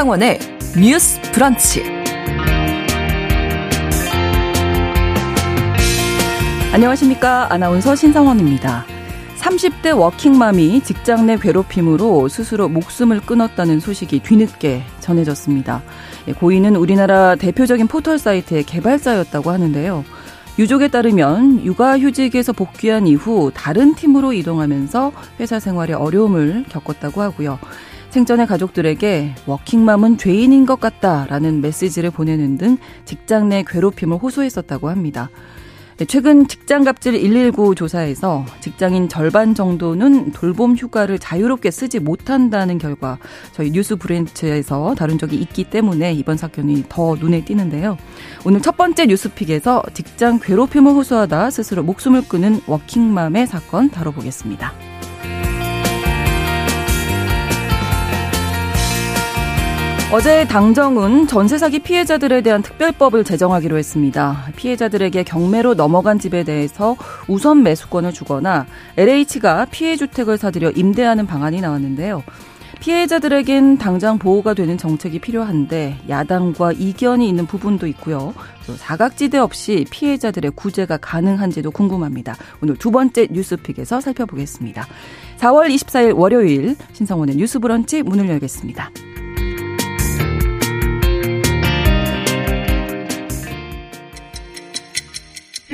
신성원의 뉴스 브런치. 안녕하십니까. 아나운서 신성원입니다. 30대 워킹맘이 직장 내 괴롭힘으로 스스로 목숨을 끊었다는 소식이 뒤늦게 전해졌습니다. 예, 고인은 우리나라 대표적인 포털 사이트의 개발자였다고 하는데요. 유족에 따르면 육아휴직에서 복귀한 이후 다른 팀으로 이동하면서 회사 생활에 어려움을 겪었다고 하고요. 생전에 가족들에게 워킹맘은 죄인인 것 같다라는 메시지를 보내는 등 직장 내 괴롭힘을 호소했었다고 합니다. 네, 최근 직장갑질 119 조사에서 직장인 절반 정도는 돌봄 휴가를 자유롭게 쓰지 못한다는 결과 저희 뉴스 브런치에서 다룬 적이 있기 때문에 이번 사건이 더 눈에 띄는데요. 오늘 첫 번째 뉴스 pick에서 직장 괴롭힘을 호소하다 스스로 목숨을 끊은 워킹맘의 사건 다뤄보겠습니다. 어제 당정은 전세 사기 피해자들에 대한 특별법을 제정하기로 했습니다. 피해자들에게 경매로 넘어간 집에 대해서 우선 매수권을 주거나 LH가 피해 주택을 사들여 임대하는 방안이 나왔는데요. 피해자들에겐 당장 보호가 되는 정책이 필요한데 야당과 이견이 있는 부분도 있고요. 또 사각지대 없이 피해자들의 구제가 가능한지도 궁금합니다. 오늘 두 번째 뉴스픽에서 살펴보겠습니다. 4월 24일 월요일 신성원의 뉴스브런치 문을 열겠습니다.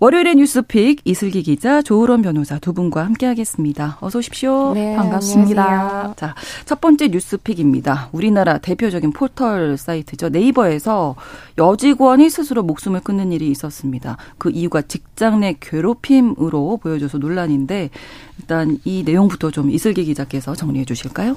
월요일의 뉴스픽 이슬기 기자 조으론 변호사 두 분과 함께하겠습니다. 어서 오십시오. 네, 반갑습니다. 안녕하세요. 자, 첫 번째 뉴스픽입니다. 우리나라 대표적인 포털 사이트죠. 네이버에서 여직원이 스스로 목숨을 끊는 일이 있었습니다. 그 이유가 직장 내 괴롭힘으로 보여져서 논란인데 일단 이 내용부터 좀 이슬기 기자께서 정리해 주실까요?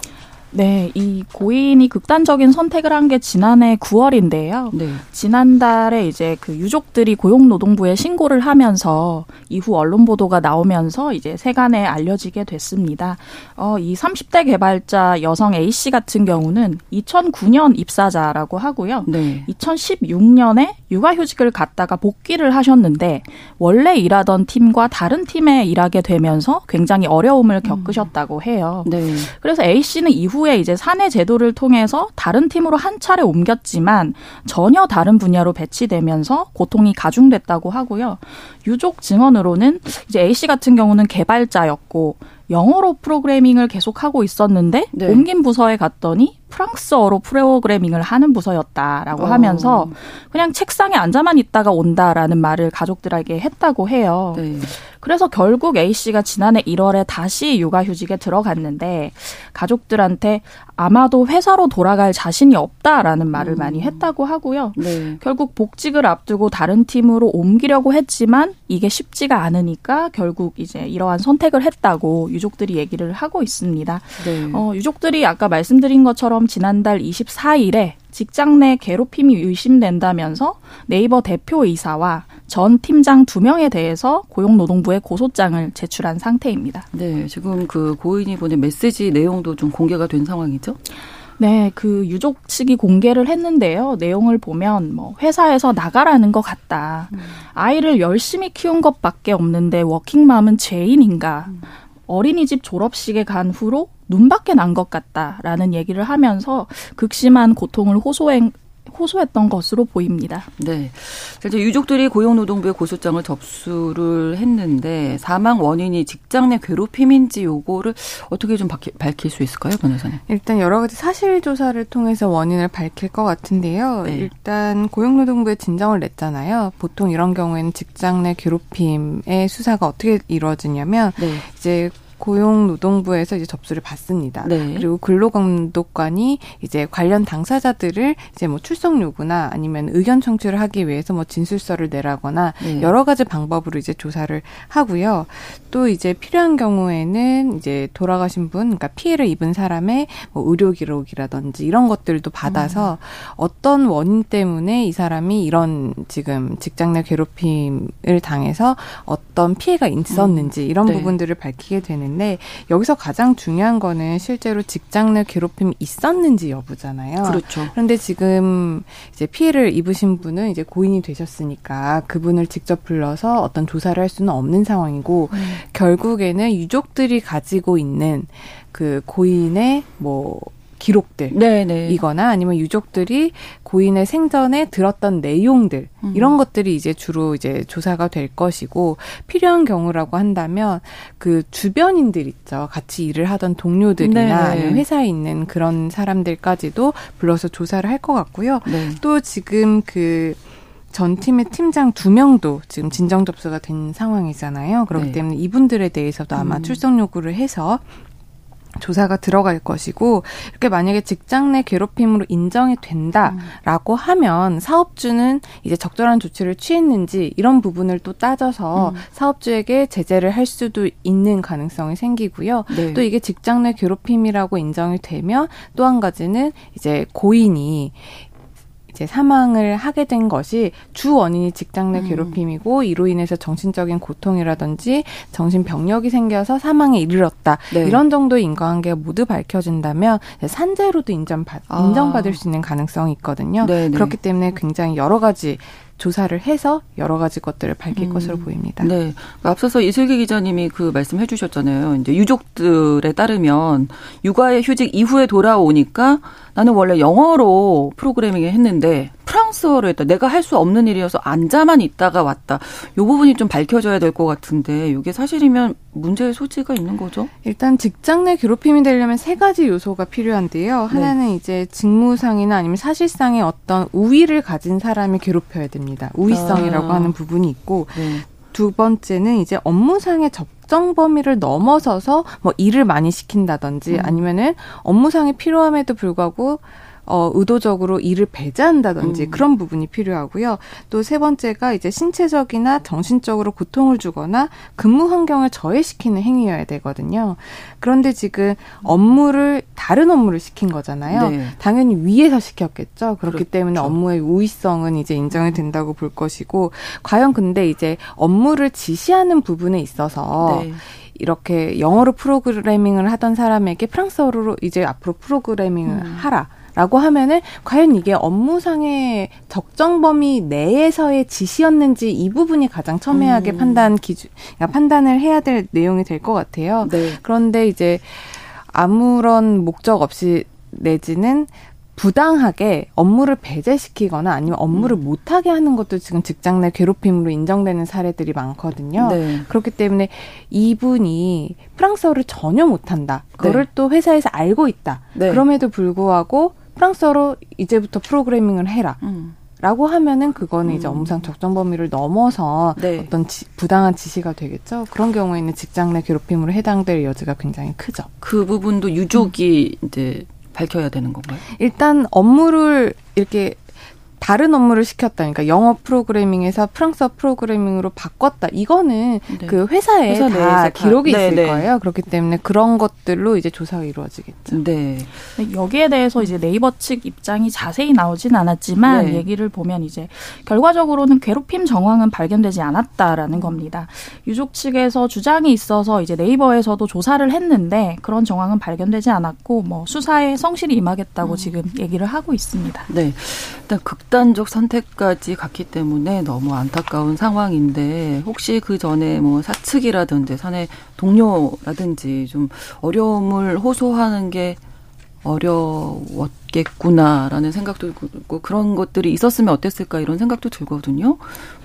네, 이 고인이 극단적인 선택을 한 게 지난해 9월인데요. 네. 지난달에 이제 그 유족들이 고용노동부에 신고를 하면서 이후 언론 보도가 나오면서 이제 세간에 알려지게 됐습니다. 어, 이 30대 개발자 여성 A 씨 같은 경우는 2009년 입사자라고 하고요. 네. 2016년에 육아휴직을 갔다가 복귀를 하셨는데 원래 일하던 팀과 다른 팀에 일하게 되면서 굉장히 어려움을 음. 겪으셨다고 해요. 네. 그래서 A 씨는 이후 이후에 이제 사내 제도를 통해서 다른 팀으로 한 차례 옮겼지만 전혀 다른 분야로 배치되면서 고통이 가중됐다고 하고요. 유족 증언으로는 이제 A 씨 같은 경우는 개발자였고 영어로 프로그래밍을 계속하고 있었는데 네. 옮긴 부서에 갔더니 프랑스어로 프로그래밍을 하는 부서였다라고 어. 하면서 그냥 책상에 앉아만 있다가 온다라는 말을 가족들에게 했다고 해요. 네. 그래서 결국 A 씨가 지난해 1월에 다시 육아휴직에 들어갔는데 가족들한테 아마도 회사로 돌아갈 자신이 없다라는 말을 음. 많이 했다고 하고요. 네. 결국 복직을 앞두고 다른 팀으로 옮기려고 했지만 이게 쉽지가 않으니까 결국 이제 이러한 선택을 했다고 유족들이 얘기를 하고 있습니다. 네. 어, 유족들이 아까 말씀드린 것처럼 지난달 24일에 직장 내 괴롭힘이 의심된다면서 네이버 대표이사와 전 팀장 두 명에 대해서 고용노동부에 고소장을 제출한 상태입니다. 네, 지금 그 고인이 보낸 메시지 내용도 좀 공개가 된 상황이죠? 네, 그 유족 측이 공개를 했는데요. 내용을 보면 뭐 회사에서 나가라는 것 같다. 음. 아이를 열심히 키운 것밖에 없는데 워킹맘은 죄인인가? 음. 어린이집 졸업식에 간 후로 눈밖에 난 것 같다라는 얘기를 하면서 극심한 고통을 호소행, 호소했던 것으로 보입니다. 네. 이제 유족들이 고용노동부에 고소장을 접수를 했는데 사망 원인이 직장 내 괴롭힘인지 요거를 어떻게 좀 밝힐 수 있을까요, 변호사님? 일단 여러 가지 사실 조사를 통해서 원인을 밝힐 것 같은데요. 네. 일단 고용노동부에 진정을 냈잖아요. 보통 이런 경우에는 직장 내 괴롭힘의 수사가 어떻게 이루어지냐면 네. 이제 고용노동부에서 이제 접수를 받습니다. 네. 그리고 근로감독관이 이제 관련 당사자들을 이제 뭐 출석 요구나 아니면 의견 청취를 하기 위해서 뭐 진술서를 내라거나 네. 여러 가지 방법으로 이제 조사를 하고요. 또 이제 필요한 경우에는 이제 돌아가신 분, 그러니까 피해를 입은 사람의 뭐 의료 기록이라든지 이런 것들도 받아서 음. 어떤 원인 때문에 이 사람이 이런 지금 직장 내 괴롭힘을 당해서 어떤 피해가 있었는지 이런 네. 부분들을 밝히게 되는 데 여기서 가장 중요한 거는 실제로 직장 내 괴롭힘이 있었는지 여부잖아요. 그렇죠. 그런데 지금 이제 피해를 입으신 분은 이제 고인이 되셨으니까 그분을 직접 불러서 어떤 조사를 할 수는 없는 상황이고 음. 결국에는 유족들이 가지고 있는 그 고인의 뭐 기록들 네네. 이거나 아니면 유족들이 고인의 생전에 들었던 내용들 음. 이런 것들이 이제 주로 이제 조사가 될 것이고 필요한 경우라고 한다면 그 주변인들 있죠 같이 일을 하던 동료들이나 회사에 있는 그런 사람들까지도 불러서 조사를 할 것 같고요 네. 또 지금 그전 팀의 팀장 두 명도 지금 진정 접수가 된 상황이잖아요. 그렇기 네. 때문에 이분들에 대해서도 아마 음. 출석 요구를 해서 조사가 들어갈 것이고 이렇게 만약에 직장 내 괴롭힘으로 인정이 된다라고 음. 하면 사업주는 이제 적절한 조치를 취했는지 이런 부분을 또 따져서 음. 사업주에게 제재를 할 수도 있는 가능성이 생기고요. 네. 또 이게 직장 내 괴롭힘이라고 인정이 되면 또 한 가지는 이제 고인이 이제 사망을 하게 된 것이 주 원인이 직장 내 음. 괴롭힘이고 이로 인해서 정신적인 고통이라든지 정신 병력이 생겨서 사망에 이르렀다. 네. 이런 정도의 인과관계가 모두 밝혀진다면 산재로도 인정받, 아. 인정받을 수 있는 가능성이 있거든요. 네네. 네. 그렇기 때문에 굉장히 여러 가지 조사를 해서 여러 가지 것들을 밝힐 음. 것으로 보입니다. 네. 앞서서 이슬기 기자님이 그 말씀해 주셨잖아요. 이제 유족들에 따르면 육아의 휴직 이후에 돌아오니까 나는 원래 영어로 프로그래밍을 했는데 프랑스어로 했다. 내가 할 수 없는 일이어서 앉아만 있다가 왔다. 요 부분이 좀 밝혀져야 될 것 같은데 이게 사실이면 문제의 소지가 있는 거죠? 일단 직장 내 괴롭힘이 되려면 세 가지 요소가 필요한데요. 네. 하나는 이제 직무상이나 아니면 사실상의 어떤 우위를 가진 사람이 괴롭혀야 됩니다. 우위성이라고 아. 하는 부분이 있고 네. 두 번째는 이제 업무상의 접 적정 범위를 넘어서서 뭐 일을 많이 시킨다든지 음. 아니면은 업무상의 필요함에도 불구하고 어, 의도적으로 일을 배제한다든지 음. 그런 부분이 필요하고요. 또 세 번째가 이제 신체적이나 정신적으로 고통을 주거나 근무 환경을 저해시키는 행위여야 되거든요. 그런데 지금 업무를 다른 업무를 시킨 거잖아요. 네. 당연히 위에서 시켰겠죠. 그렇기 그렇죠. 때문에 업무의 우위성은 이제 인정이 음. 된다고 볼 것이고 과연 근데 이제 업무를 지시하는 부분에 있어서 네. 이렇게 영어로 프로그래밍을 하던 사람에게 프랑스어로 이제 앞으로 프로그래밍을 음. 하라. 라고 하면은 과연 이게 업무상의 적정 범위 내에서의 지시였는지 이 부분이 가장 첨예하게 음. 판단 기준, 그러니까 판단을 해야 될 내용이 될 것 같아요. 네. 그런데 이제 아무런 목적 없이 내지는 부당하게 업무를 배제시키거나 아니면 업무를 음. 못하게 하는 것도 지금 직장 내 괴롭힘으로 인정되는 사례들이 많거든요. 네. 그렇기 때문에 이분이 프랑스어를 전혀 못한다. 그거를 네. 또 회사에서 알고 있다. 네. 그럼에도 불구하고 프랑스어로 이제부터 프로그래밍을 해라. 음. 라고 하면은 그거는 음. 이제 업무상 적정 범위를 넘어서 네. 어떤 지, 부당한 지시가 되겠죠. 그런 경우에는 직장 내 괴롭힘으로 해당될 여지가 굉장히 크죠. 그 부분도 유족이 음. 이제 밝혀야 되는 건가요? 일단 업무를 이렇게 다른 업무를 시켰다. 그러니까 영어 프로그래밍에서 프랑스어 프로그래밍으로 바꿨다. 이거는 네. 그 회사에 회사 다 기록이 다. 있을 네, 네. 거예요. 그렇기 때문에 그런 것들로 이제 조사가 이루어지겠죠. 네. 여기에 대해서 이제 네이버 측 입장이 자세히 나오진 않았지만 네. 얘기를 보면 이제 결과적으로는 괴롭힘 정황은 발견되지 않았다라는 겁니다. 유족 측에서 주장이 있어서 이제 네이버에서도 조사를 했는데 그런 정황은 발견되지 않았고 뭐 수사에 성실히 임하겠다고 음. 지금 얘기를 하고 있습니다. 네. 일단 극 극단적 선택까지 갔기 때문에 너무 안타까운 상황인데 혹시 그 전에 뭐 사측이라든지 사내 동료라든지 좀 어려움을 호소하는 게 어려웠던 있었겠구나라는 생각도 들고 그런 것들이 있었으면 어땠을까 이런 생각도 들거든요.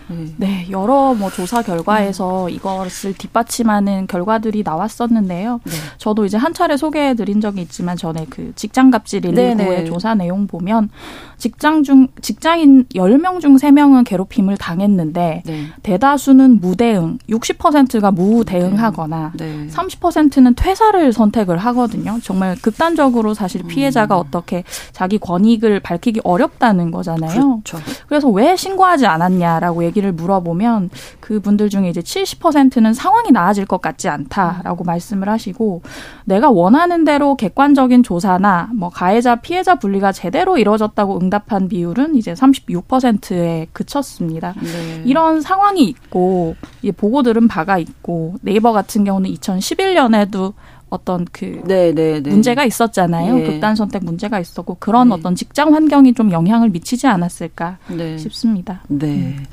네. 네, 여러 뭐 조사 결과에서 음. 이것을 뒷받침하는 결과들이 나왔었는데요. 네. 저도 이제 한 차례 소개해 드린 적이 있지만 전에 그 직장 갑질 119의 조사 내용 보면 직장 중 직장인 10명 중 3명은 괴롭힘을 당했는데 네. 대다수는 무대응, 60%가 무대응하거나 네. 30%는 퇴사를 선택을 하거든요. 정말 극단적으로 사실 음. 피해자가 음. 어떻게 자기 권익을 밝히기 어렵다는 거잖아요. 그렇죠. 그래서 왜 신고하지 않았냐라고 얘기 얘기를 물어보면 그분들 중에 이제 70%는 상황이 나아질 것 같지 않다라고 음. 말씀을 하시고 내가 원하는 대로 객관적인 조사나 뭐 가해자 피해자 분리가 제대로 이루어졌다고 응답한 비율은 이제 36%에 그쳤습니다. 네. 이런 상황이 있고 보고 들은 바가 있고 네이버 같은 경우는 2011년에도 어떤 그 네네네. 네, 네. 문제가 있었잖아요. 네. 극단 선택 문제가 있었고 그런 네. 어떤 직장 환경이 좀 영향을 미치지 않았을까 네. 싶습니다. 네. 음.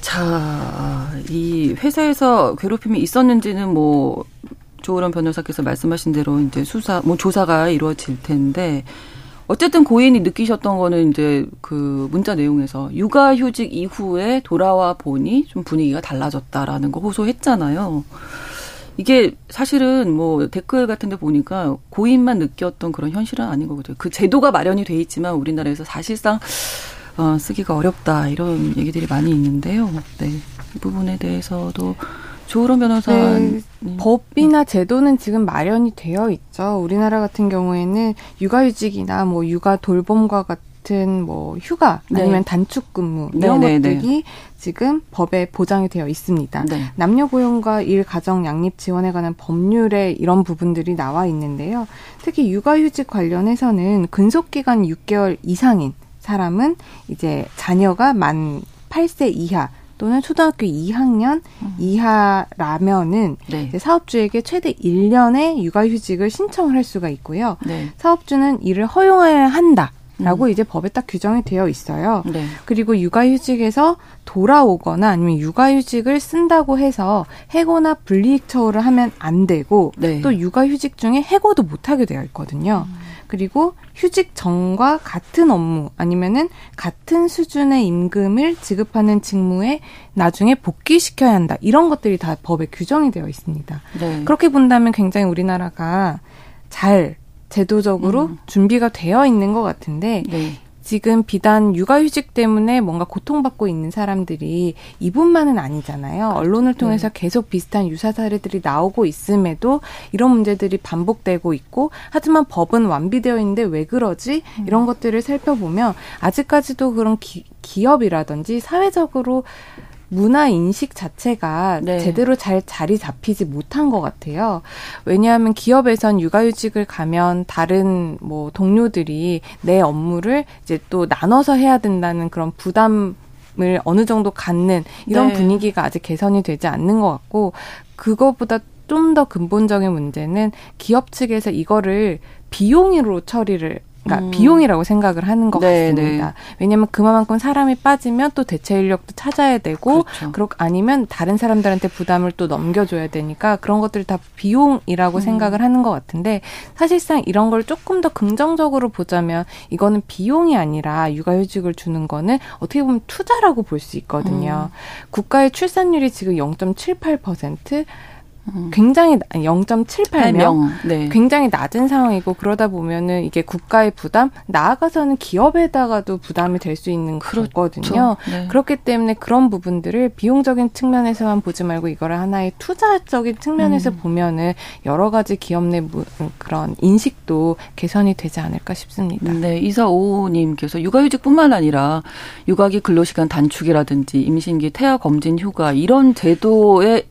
자, 이 회사에서 괴롭힘이 있었는지는 뭐 조으론 변호사께서 말씀하신 대로 이제 수사, 뭐 조사가 이루어질 텐데 어쨌든 고인이 느끼셨던 거는 이제 그 문자 내용에서 육아 휴직 이후에 돌아와 보니 좀 분위기가 달라졌다라는 거 호소했잖아요. 이게 사실은 뭐 댓글 같은 데 보니까 고인만 느꼈던 그런 현실은 아닌 거거든요. 그 제도가 마련이 돼 있지만 우리나라에서 사실상 어, 쓰기가 어렵다 이런 얘기들이 많이 있는데요. 네. 이 부분에 대해서도 조으론 변호사 네, 법이나 제도는 지금 마련이 되어 있죠. 우리나라 같은 경우에는 육아휴직이나 뭐 육아 돌봄과 같은 같은 뭐 휴가 네. 아니면 네. 단축 근무 이런 네, 네, 것들이 지금 법에 보장이 되어 있습니다. 네. 남녀 고용과 일 가정 양립 지원에 관한 법률에 이런 부분들이 나와 있는데요. 특히 육아휴직 관련해서는 근속 기간 6개월 이상인 사람은 이제 자녀가 만 8세 이하 또는 초등학교 2학년 음. 이하라면은 네. 사업주에게 최대 1년의 육아휴직을 신청을 할 수가 있고요. 네. 사업주는 이를 허용해야 한다. 라고 음. 이제 법에 딱 규정이 되어 있어요. 네. 그리고 육아휴직에서 돌아오거나 아니면 육아휴직을 쓴다고 해서 해고나 불이익 처우를 하면 안 되고 네. 또 육아휴직 중에 해고도 못하게 되어 있거든요. 음. 그리고 휴직 전과 같은 업무 아니면은 같은 수준의 임금을 지급하는 직무에 나중에 복귀시켜야 한다. 이런 것들이 다 법에 규정이 되어 있습니다. 네. 그렇게 본다면 굉장히 우리나라가 잘 제도적으로 음. 준비가 되어 있는 것 같은데 네. 지금 비단 육아휴직 때문에 뭔가 고통받고 있는 사람들이 이분만은 아니잖아요. 언론을 통해서 네. 계속 비슷한 유사 사례들이 나오고 있음에도 이런 문제들이 반복되고 있고 하지만 법은 완비되어 있는데 왜 그러지? 음. 이런 것들을 살펴보면 아직까지도 그런 기, 기업이라든지 사회적으로 문화 인식 자체가 네. 제대로 잘 자리 잡히지 못한 것 같아요. 왜냐하면 기업에선 육아휴직을 가면 다른 뭐 동료들이 내 업무를 이제 또 나눠서 해야 된다는 그런 부담 을 어느 정도 갖는 이런 네. 분위기가 아직 개선이 되지 않는 것 같고 그거보다 좀 더 근본적인 문제는 기업 측에서 이거를 비용으로 처리를 그러니까 음. 비용이라고 생각을 하는 것 네, 같습니다. 네. 왜냐하면 그만큼 사람이 빠지면 또 대체 인력도 찾아야 되고 그렇죠. 그렇 아니면 다른 사람들한테 부담을 또 넘겨줘야 되니까 그런 것들이 다 비용이라고 음. 생각을 하는 것 같은데 사실상 이런 걸 조금 더 긍정적으로 보자면 이거는 비용이 아니라 육아휴직을 주는 거는 어떻게 보면 투자라고 볼 수 있거든요. 음. 국가의 출산율이 지금 0.78% 굉장히 0.78명 네. 굉장히 낮은 상황이고 그러다 보면은 이게 국가의 부담 나아가서는 기업에다가도 부담이 될 수 있는 그렇죠. 거거든요. 네. 그렇기 때문에 그런 부분들을 비용적인 측면에서만 보지 말고 이거를 하나의 투자적인 측면에서 음. 보면은 여러 가지 기업 내 그런 인식도 개선이 되지 않을까 싶습니다. 네, 이사 오님께서 육아휴직뿐만 아니라 육아기 근로시간 단축이라든지 임신기 태아 검진 휴가 이런 제도에 에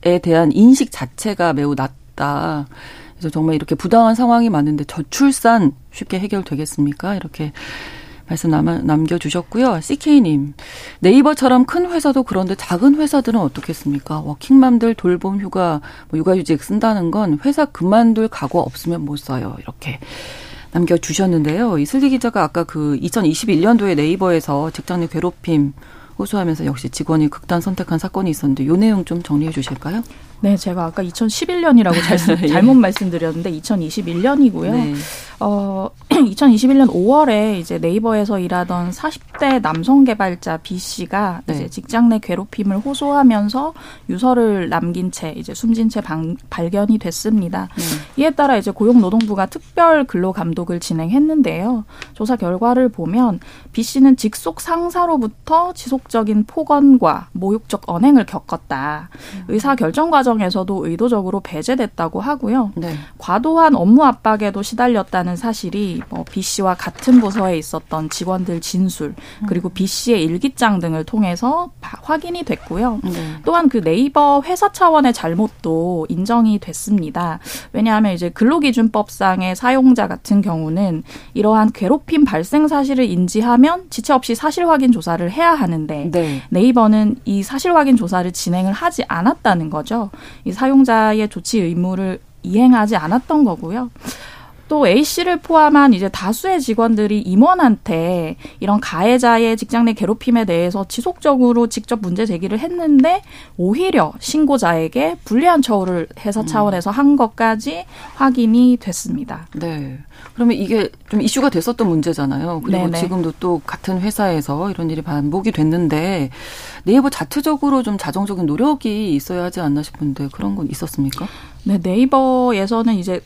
대한 인식 자체가 매우 낮다. 그래서 정말 이렇게 부당한 상황이 많은데 저출산 쉽게 해결되겠습니까? 이렇게 말씀 남, 남겨주셨고요. CK님, 네이버처럼 큰 회사도 그런데 작은 회사들은 어떻겠습니까? 워킹맘들 돌봄 휴가, 뭐 육아휴직 쓴다는 건 회사 그만둘 각오 없으면 못 써요. 이렇게 남겨주셨는데요. 이슬기 기자가 아까 그 2021년도에 네이버에서 직장 내 괴롭힘 호소하면서 역시 직원이 극단 선택한 사건이 있었는데 요 내용 좀 정리해 주실까요? 네, 제가 아까 2011년이라고 잘, 잘못 말씀드렸는데 2021년이고요. 네. 어, 2021년 5월에 이제 네이버에서 일하던 40대 남성 개발자 B 씨가 네. 이제 직장 내 괴롭힘을 호소하면서 유서를 남긴 채 이제 숨진 채 방, 발견이 됐습니다. 네. 이에 따라 이제 고용노동부가 특별 근로 감독을 진행했는데요. 조사 결과를 보면 B 씨는 직속 상사로부터 지속적인 폭언과 모욕적 언행을 겪었다. 음. 의사 결정 과정에서도 의도적으로 배제됐다고 하고요. 네. 과도한 업무 압박에도 시달렸다는 사실이 뭐 B 씨와 같은 부서에 있었던 직원들 진술 그리고 B 씨의 일기장 등을 통해서 확인이 됐고요. 네. 또한 그 네이버 회사 차원의 잘못도 인정이 됐습니다. 왜냐하면 이제 근로기준법상의 사용자 같은 경우는 이러한 괴롭힘 발생 사실을 인지하면 지체 없이 사실 확인 조사를 해야 하는데 네. 네이버는 이 사실 확인 조사를 진행을 하지 않았다는 거죠. 이 사용자의 조치 의무를 이행하지 않았던 거고요. 또 A 씨를 포함한 이제 다수의 직원들이 임원한테 이런 가해자의 직장 내 괴롭힘에 대해서 지속적으로 직접 문제 제기를 했는데 오히려 신고자에게 불리한 처우를 회사 음. 차원에서 한 것까지 확인이 됐습니다. 네. 그러면 이게 좀 이슈가 됐었던 문제잖아요. 그리고 네네. 지금도 또 같은 회사에서 이런 일이 반복이 됐는데 네이버 자체적으로 좀 자정적인 노력이 있어야 하지 않나 싶은데 그런 건 있었습니까? 네, 네이버에서는 이제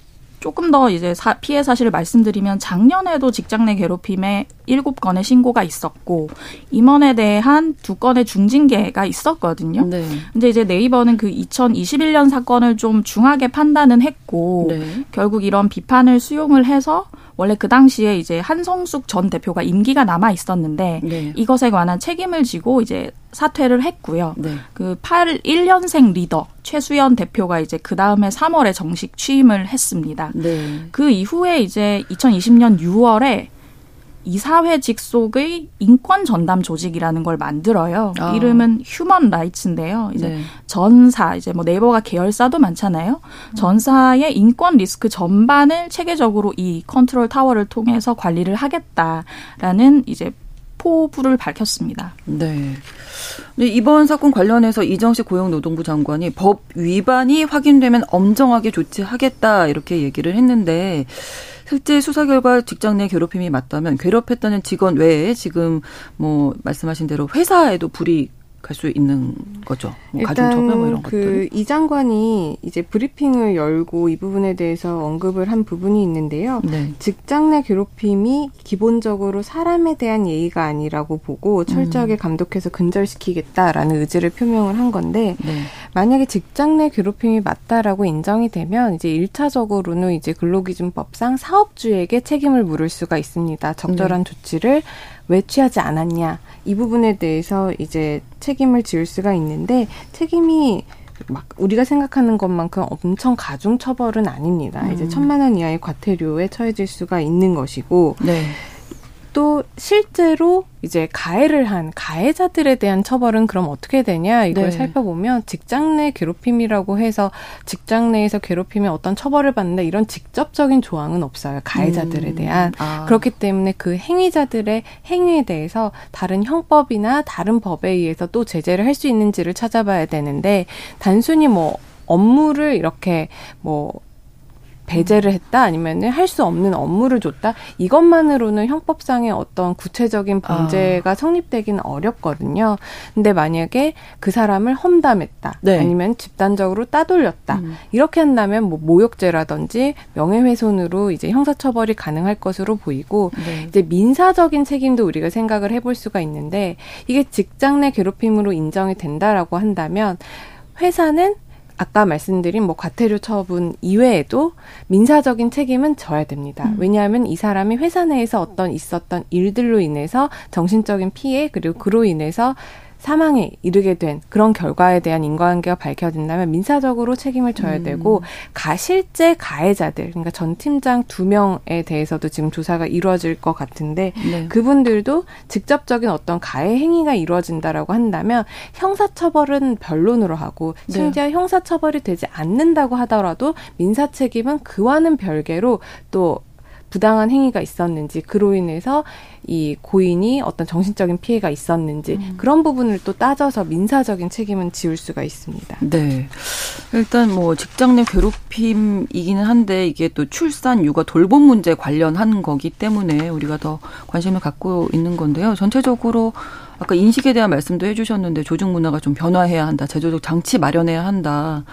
조금 더 이제 사, 피해 사실을 말씀드리면 작년에도 직장 내 괴롭힘에 일곱 건의 신고가 있었고 임원에 대한 두 건의 중징계가 있었거든요. 네. 근데 이제 네이버는 그 2021년 사건을 좀 중하게 판단은 했고 네. 결국 이런 비판을 수용을 해서 원래 그 당시에 이제 한성숙 전 대표가 임기가 남아 있었는데 네. 이것에 관한 책임을 지고 이제 사퇴를 했고요. 네. 그 81년생 리더 최수연 대표가 이제 그 다음에 3월에 정식 취임을 했습니다. 네. 그 이후에 이제 2020년 6월에 이사회 직속의 인권 전담 조직이라는 걸 만들어요. 아. 이름은 Human Rights인데요. 이제 네. 전사 이제 뭐 네이버가 계열사도 많잖아요. 전사의 인권 리스크 전반을 체계적으로 이 컨트롤 타워를 통해서 관리를 하겠다라는 이제 포부를 밝혔습니다. 네. 이번 사건 관련해서 이정식 고용노동부 장관이 법 위반이 확인되면 엄정하게 조치하겠다 이렇게 얘기를 했는데 실제 수사 결과 직장 내 괴롭힘이 맞다면 괴롭혔다는 직원 외에 지금 뭐 말씀하신 대로 회사에도 불이익 갈 수 있는 거죠. 뭐 일단 뭐 이런 그이 장관이 이제 브리핑을 열고 이 부분에 대해서 언급을 한 부분이 있는데요. 네. 직장 내 괴롭힘이 기본적으로 사람에 대한 예의가 아니라고 보고 철저하게 음. 감독해서 근절시키겠다라는 의지를 표명을 한 건데 네. 만약에 직장 내 괴롭힘이 맞다라고 인정이 되면 이제 일차적으로는 이제 근로기준법상 사업주에게 책임을 물을 수가 있습니다. 적절한 네. 조치를 왜 취하지 않았냐 이 부분에 대해서 이제 책임을 지을 수가 있는데 책임이 막 우리가 생각하는 것만큼 엄청 가중 처벌은 아닙니다. 음. 이제 천만 원 이하의 과태료에 처해질 수가 있는 것이고 네. 또 실제로 이제 가해를 한 가해자들에 대한 처벌은 그럼 어떻게 되냐 이걸 네. 살펴보면 직장 내 괴롭힘이라고 해서 직장 내에서 괴롭히면 어떤 처벌을 받는다 이런 직접적인 조항은 없어요 가해자들에 음. 대한 아. 그렇기 때문에 그 행위자들의 행위에 대해서 다른 형법이나 다른 법에 의해서 또 제재를 할 수 있는지를 찾아봐야 되는데 단순히 뭐 업무를 이렇게 뭐 배제를 했다 아니면은 할 수 없는 업무를 줬다 이것만으로는 형법상의 어떤 구체적인 범죄가 아. 성립되기는 어렵거든요. 근데 만약에 그 사람을 험담했다 네. 아니면 집단적으로 따돌렸다 음. 이렇게 한다면 뭐 모욕죄라든지 명예훼손으로 이제 형사처벌이 가능할 것으로 보이고 네. 이제 민사적인 책임도 우리가 생각을 해볼 수가 있는데 이게 직장 내 괴롭힘으로 인정이 된다라고 한다면 회사는 아까 말씀드린 뭐 과태료 처분 이외에도 민사적인 책임은 져야 됩니다. 음. 왜냐하면 이 사람이 회사 내에서 어떤 있었던 일들로 인해서 정신적인 피해 그리고 그로 인해서 사망에 이르게 된 그런 결과에 대한 인과관계가 밝혀진다면 민사적으로 책임을 져야 음. 되고 가 실제 가해자들 그러니까 전 팀장 두 명에 대해서도 지금 조사가 이루어질 것 같은데 네. 그분들도 직접적인 어떤 가해 행위가 이루어진다라고 한다면 형사처벌은 변론으로 하고 네. 심지어 네. 형사처벌이 되지 않는다고 하더라도 민사 책임은 그와는 별개로 또 부당한 행위가 있었는지 그로 인해서 이 고인이 어떤 정신적인 피해가 있었는지 음. 그런 부분을 또 따져서 민사적인 책임은 지울 수가 있습니다. 네. 일단 뭐 직장 내 괴롭힘이기는 한데 이게 또 출산, 육아, 돌봄 문제 관련한 거기 때문에 우리가 더 관심을 갖고 있는 건데요. 전체적으로 아까 인식에 대한 말씀도 해주셨는데 조직 문화가 좀 변화해야 한다. 제도적 장치 마련해야 한다.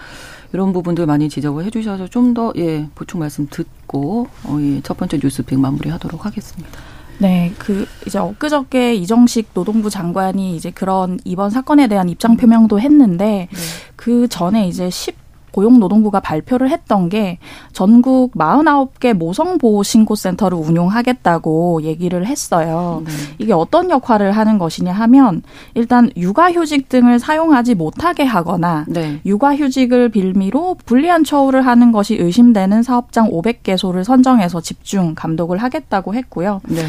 이런 부분들 많이 지적을 해주셔서 좀 더 예 보충 말씀 듣고 어, 예, 첫 번째 뉴스픽 마무리하도록 하겠습니다. 네, 그 이제 엊그저께 이정식 노동부 장관이 이제 그런 이번 사건에 대한 입장 표명도 했는데 네. 그 전에 이제 10 고용노동부가 발표를 했던 게 전국 49개 모성보호 신고센터를 운용하겠다고 얘기를 했어요. 네. 이게 어떤 역할을 하는 것이냐 하면 일단 육아휴직 등을 사용하지 못하게 하거나 네. 육아휴직을 빌미로 불리한 처우를 하는 것이 의심되는 사업장 500개소를 선정해서 집중 감독을 하겠다고 했고요. 네.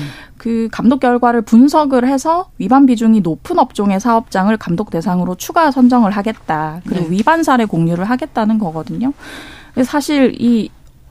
그 감독 결과를 분석을 해서 위반 비중이 높은 업종의 사업장을 감독 대상으로 추가 선정을 하겠다. 그리고 네. 위반 사례 공유를 하겠다는 거거든요. 사실 이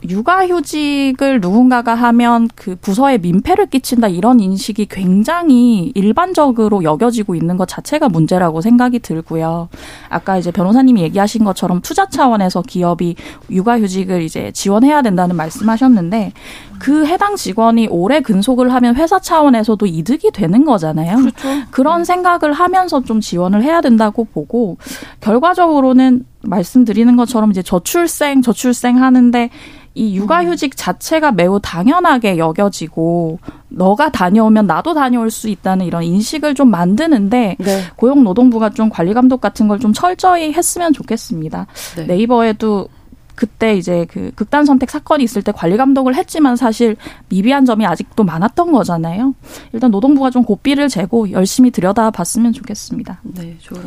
육아휴직을 누군가가 하면 그 부서에 민폐를 끼친다 이런 인식이 굉장히 일반적으로 여겨지고 있는 것 자체가 문제라고 생각이 들고요. 아까 이제 변호사님이 얘기하신 것처럼 투자 차원에서 기업이 육아휴직을 이제 지원해야 된다는 말씀하셨는데 그 해당 직원이 오래 근속을 하면 회사 차원에서도 이득이 되는 거잖아요. 그렇죠. 그런 생각을 하면서 좀 지원을 해야 된다고 보고 결과적으로는 말씀드리는 것처럼 이제 저출생 저출생 하는데 이 육아휴직 자체가 매우 당연하게 여겨지고 너가 다녀오면 나도 다녀올 수 있다는 이런 인식을 좀 만드는데 네. 고용노동부가 좀 관리 감독 같은 걸 좀 철저히 했으면 좋겠습니다. 네. 네이버에도 그때 이제 그 극단 선택 사건이 있을 때 관리 감독을 했지만 사실 미비한 점이 아직도 많았던 거잖아요. 일단 노동부가 좀 고삐를 재고 열심히 들여다봤으면 좋겠습니다. 네, 좋은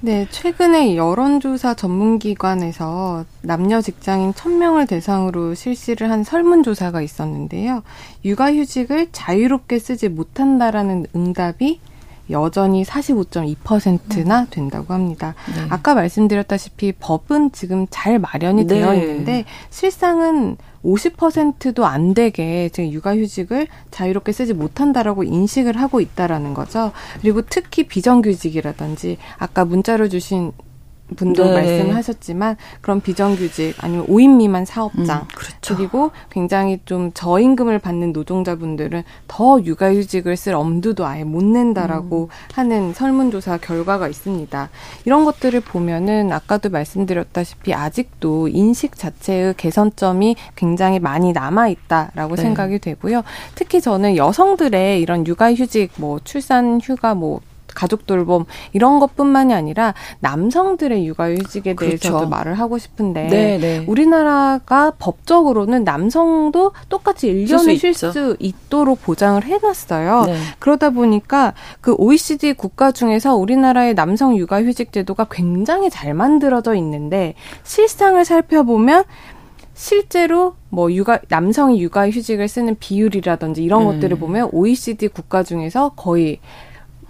네, 최근에 여론조사 전문기관에서 남녀 직장인 1000명을 대상으로 실시를 한 설문조사가 있었는데요. 육아휴직을 자유롭게 쓰지 못한다라는 응답이 여전히 45.2%나 된다고 합니다. 네. 아까 말씀드렸다시피 법은 지금 잘 마련이 네. 되어 있는데 실상은 50%도 안 되게 지금 육아휴직을 자유롭게 쓰지 못한다라고 인식을 하고 있다라는 거죠. 그리고 특히 비정규직이라든지 아까 문자로 주신 분도 네. 말씀하셨지만 그런 비정규직 아니면 5인 미만 사업장 음, 그렇죠. 그리고 굉장히 좀 저임금을 받는 노동자분들은 더 육아휴직을 쓸 엄두도 아예 못 낸다라고 음. 하는 설문조사 결과가 있습니다. 이런 것들을 보면은 아까도 말씀드렸다시피 아직도 인식 자체의 개선점이 굉장히 많이 남아 있다라고 네. 생각이 되고요. 특히 저는 여성들의 이런 육아휴직 뭐 출산 휴가 뭐 가족 돌봄 이런 것뿐만이 아니라 남성들의 육아휴직에 대해서도 그렇죠. 말을 하고 싶은데 네네. 네. 우리나라가 법적으로는 남성도 똑같이 1년을 쉴 수 있도록 보장을 해놨어요. 네. 그러다 보니까 그 OECD 국가 중에서 우리나라의 남성 육아휴직 제도가 굉장히 잘 만들어져 있는데 실상을 살펴보면 실제로 뭐 육아 남성이 육아 휴직을 쓰는 비율이라든지 이런 음. 것들을 보면 OECD 국가 중에서 거의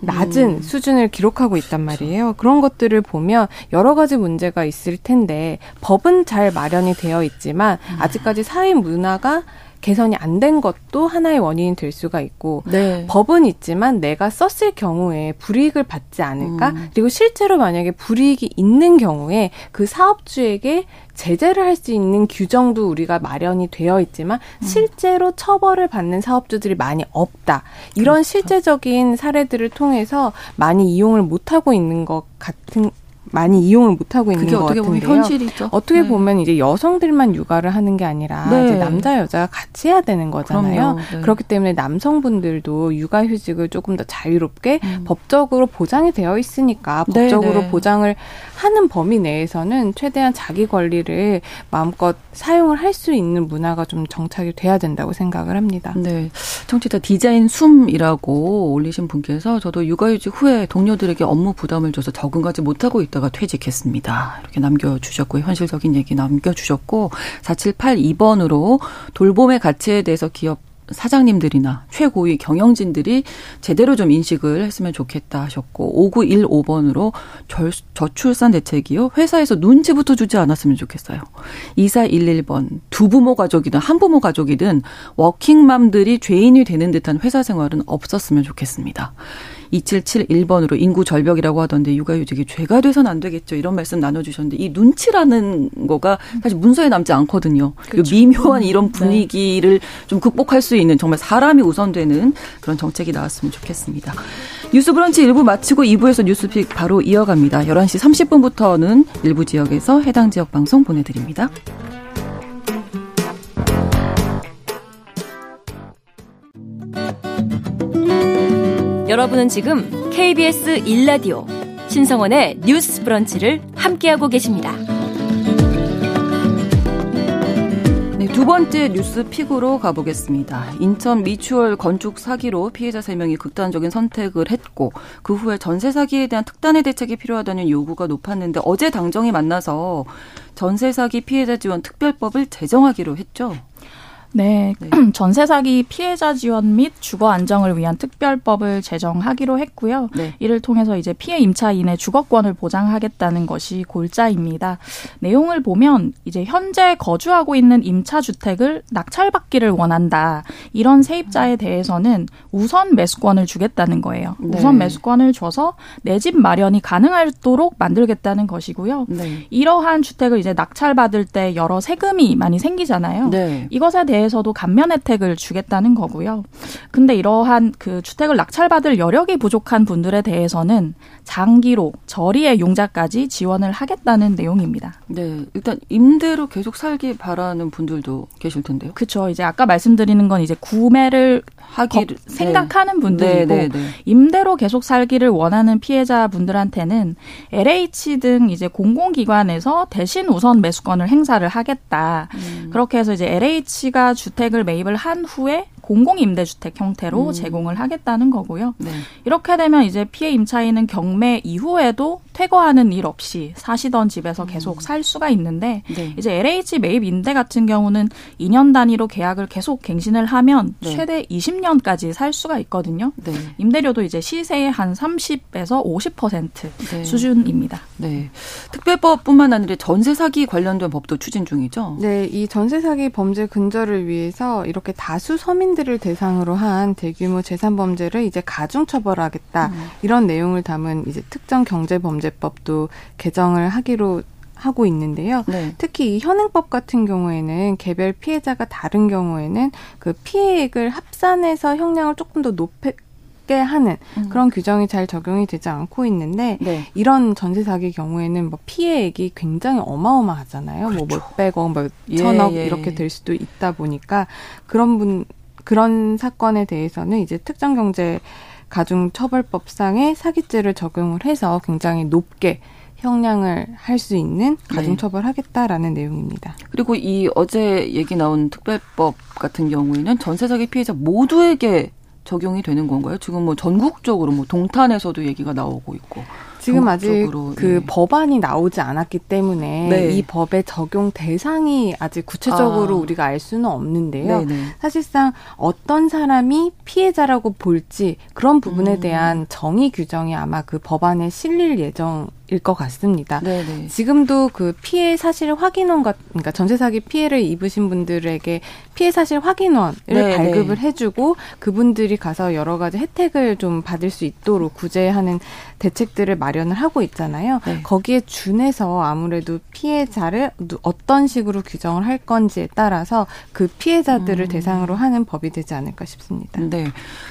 낮은 음. 수준을 기록하고 있단 말이에요. 그런 것들을 보면 여러 가지 문제가 있을 텐데 법은 잘 마련이 되어 있지만 음. 아직까지 사회 문화가 개선이 안 된 것도 하나의 원인이 될 수가 있고 네. 법은 있지만 내가 썼을 경우에 불이익을 받지 않을까 음. 그리고 실제로 만약에 불이익이 있는 경우에 그 사업주에게 제재를 할 수 있는 규정도 우리가 마련이 되어 있지만 음. 실제로 처벌을 받는 사업주들이 많이 없다. 이런 그렇죠. 실제적인 사례들을 통해서 많이 이용을 못하고 있는 것 같은 많이 이용을 못 하고 있는 것 같은데요. 보면 현실이죠. 어떻게 네. 보면 이제 여성들만 육아를 하는 게 아니라 네. 이제 남자 여자가 같이 해야 되는 거잖아요. 네. 그렇기 때문에 남성분들도 육아휴직을 조금 더 자유롭게 음. 법적으로 보장이 되어 있으니까 네, 법적으로 네. 보장을 하는 범위 내에서는 최대한 자기 권리를 마음껏 사용을 할 수 있는 문화가 좀 정착이 돼야 된다고 생각을 합니다. 네. 청취자 디자인 숨이라고 올리신 분께서 저도 육아휴직 후에 동료들에게 업무 부담을 줘서 적응하지 못하고 있다 가 퇴직했습니다. 이렇게 남겨주셨고 현실적인 얘기 남겨주셨고 4782번으로 돌봄의 가치에 대해서 기업 사장님들이나 최고위 경영진들이 제대로 좀 인식을 했으면 좋겠다 하셨고 5915번으로 절, 저출산 대책이요. 회사에서 눈치부터 주지 않았으면 좋겠어요. 2411번 두 부모 가족이든 한 부모 가족이든 워킹맘들이 죄인이 되는 듯한 회사 생활은 없었으면 좋겠습니다. 2771번으로 인구 절벽이라고 하던데 육아휴직이 죄가 돼서는 안 되겠죠. 이런 말씀 나눠주셨는데 이 눈치라는 거가 사실 문서에 남지 않거든요. 그렇죠. 미묘한 이런 네. 분위기를 네. 좀 극복할 수 있는 정말 사람이 우선되는 그런 정책이 나왔으면 좋겠습니다. 뉴스 브런치 1부 마치고 2부에서 뉴스픽 바로 이어갑니다. 11시 30분부터는 일부 지역에서 해당 지역 방송 보내드립니다. 여러분은 지금 KBS 1라디오 신성원의 뉴스 브런치를 함께하고 계십니다. 네, 두 번째 뉴스 픽으로 가보겠습니다. 인천 미추홀 건축 사기로 피해자 3명이 극단적인 선택을 했고 그 후에 전세 사기에 대한 특단의 대책이 필요하다는 요구가 높았는데 어제 당정이 만나서 전세 사기 피해자 지원 특별법을 제정하기로 했죠. 네, 네. 전세 사기 피해자 지원 및 주거 안정을 위한 특별법을 제정하기로 했고요. 네. 이를 통해서 이제 피해 임차인의 주거권을 보장하겠다는 것이 골자입니다. 내용을 보면 이제 현재 거주하고 있는 임차 주택을 낙찰받기를 원한다. 이런 세입자에 대해서는 우선 매수권을 주겠다는 거예요. 네. 우선 매수권을 줘서 내 집 마련이 가능하도록 만들겠다는 것이고요. 네. 이러한 주택을 이제 낙찰받을 때 여러 세금이 많이 생기잖아요. 네. 이것에 대해 대해서도 감면 혜택을 주겠다는 거고요. 근데 이러한 그 주택을 낙찰받을 여력이 부족한 분들에 대해서는 장기로 저리의 용자까지 지원을 하겠다는 내용입니다. 네, 일단 임대로 계속 살기 바라는 분들도 계실 텐데요. 그렇죠. 이제 아까 말씀드리는 건 이제 구매를 하기 네. 생각하는 분들이고 네, 네, 네, 임대로 계속 살기를 원하는 피해자분들한테는 LH 등 이제 공공기관에서 대신 우선 매수권을 행사를 하겠다. 음. 그렇게 해서 이제 LH가 주택을 매입을 한 후에 공공임대주택 형태로 음. 제공을 하겠다는 거고요. 네. 이렇게 되면 이제 피해 임차인은 경매 이후에도 퇴거하는 일 없이 사시던 집에서 음. 계속 음. 살 수가 있는데 네. 이제 LH 매입 임대 같은 경우는 2년 단위로 계약을 계속 갱신을 하면 네. 최대 20년까지 살 수가 있거든요. 네. 임대료도 이제 시세의 한 30에서 50% 수준입니다. 네. 특별법뿐만 아니라 전세 사기 관련된 법도 추진 중이죠. 네, 이 전세 사기 범죄 근절을 위해서 이렇게 다수 서민 시민들을 대상으로 한 대규모 재산 범죄를 이제 가중 처벌하겠다 음. 이런 내용을 담은 이제 특정 경제 범죄 법도 개정을 하기로 하고 있는데요. 네. 특히 이 현행법 같은 경우에는 개별 피해자가 다른 경우에는 그 피해액을 합산해서 형량을 조금 더 높게 하는 음. 그런 규정이 잘 적용이 되지 않고 있는데 네. 이런 전세 사기 경우에는 뭐 피해액이 굉장히 어마어마하잖아요. 뭐 그렇죠. 뭐 몇백억, 뭐 천억 예, 예. 이렇게 될 수도 있다 보니까 그런 분 그런 사건에 대해서는 이제 특정 경제 가중처벌법상의 사기죄를 적용을 해서 굉장히 높게 형량을 할 수 있는 가중처벌하겠다라는 네. 내용입니다. 그리고 이 어제 얘기 나온 특별법 같은 경우에는 전세 사기 피해자 모두에게 적용이 되는 건가요? 지금 뭐 전국적으로 뭐 동탄에서도 얘기가 나오고 있고. 지금 아직 그 네. 법안이 나오지 않았기 때문에 네. 이 법의 적용 대상이 아직 구체적으로 아. 우리가 알 수는 없는데요. 네네. 사실상 어떤 사람이 피해자라고 볼지 그런 부분에 음. 대한 정의 규정이 아마 그 법안에 실릴 예정 일것 같습니다. 네네. 지금도 그 피해 사실 확인원 같, 그러니까 전세 사기 피해를 입으신 분들에게 피해 사실 확인원을 네네. 발급을 해주고 그분들이 가서 여러 가지 혜택을 좀 받을 수 있도록 구제하는 대책들을 마련을 하고 있잖아요. 네. 거기에 준해서 아무래도 피해자를 어떤 식으로 규정을 할 건지에 따라서 그 피해자들을 음. 대상으로 하는 법이 되지 않을까 싶습니다. 네.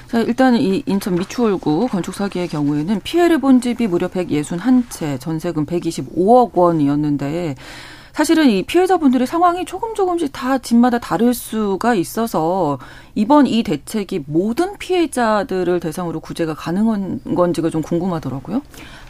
자, 일단 이 인천 미추홀구 건축 사기의 경우에는 피해를 본 집이 무려 161채, 전세금 125억 원이었는데 사실은 이 피해자분들의 상황이 조금 조금씩 다 집마다 다를 수가 있어서 이번 이 대책이 모든 피해자들을 대상으로 구제가 가능한 건지가 좀 궁금하더라고요.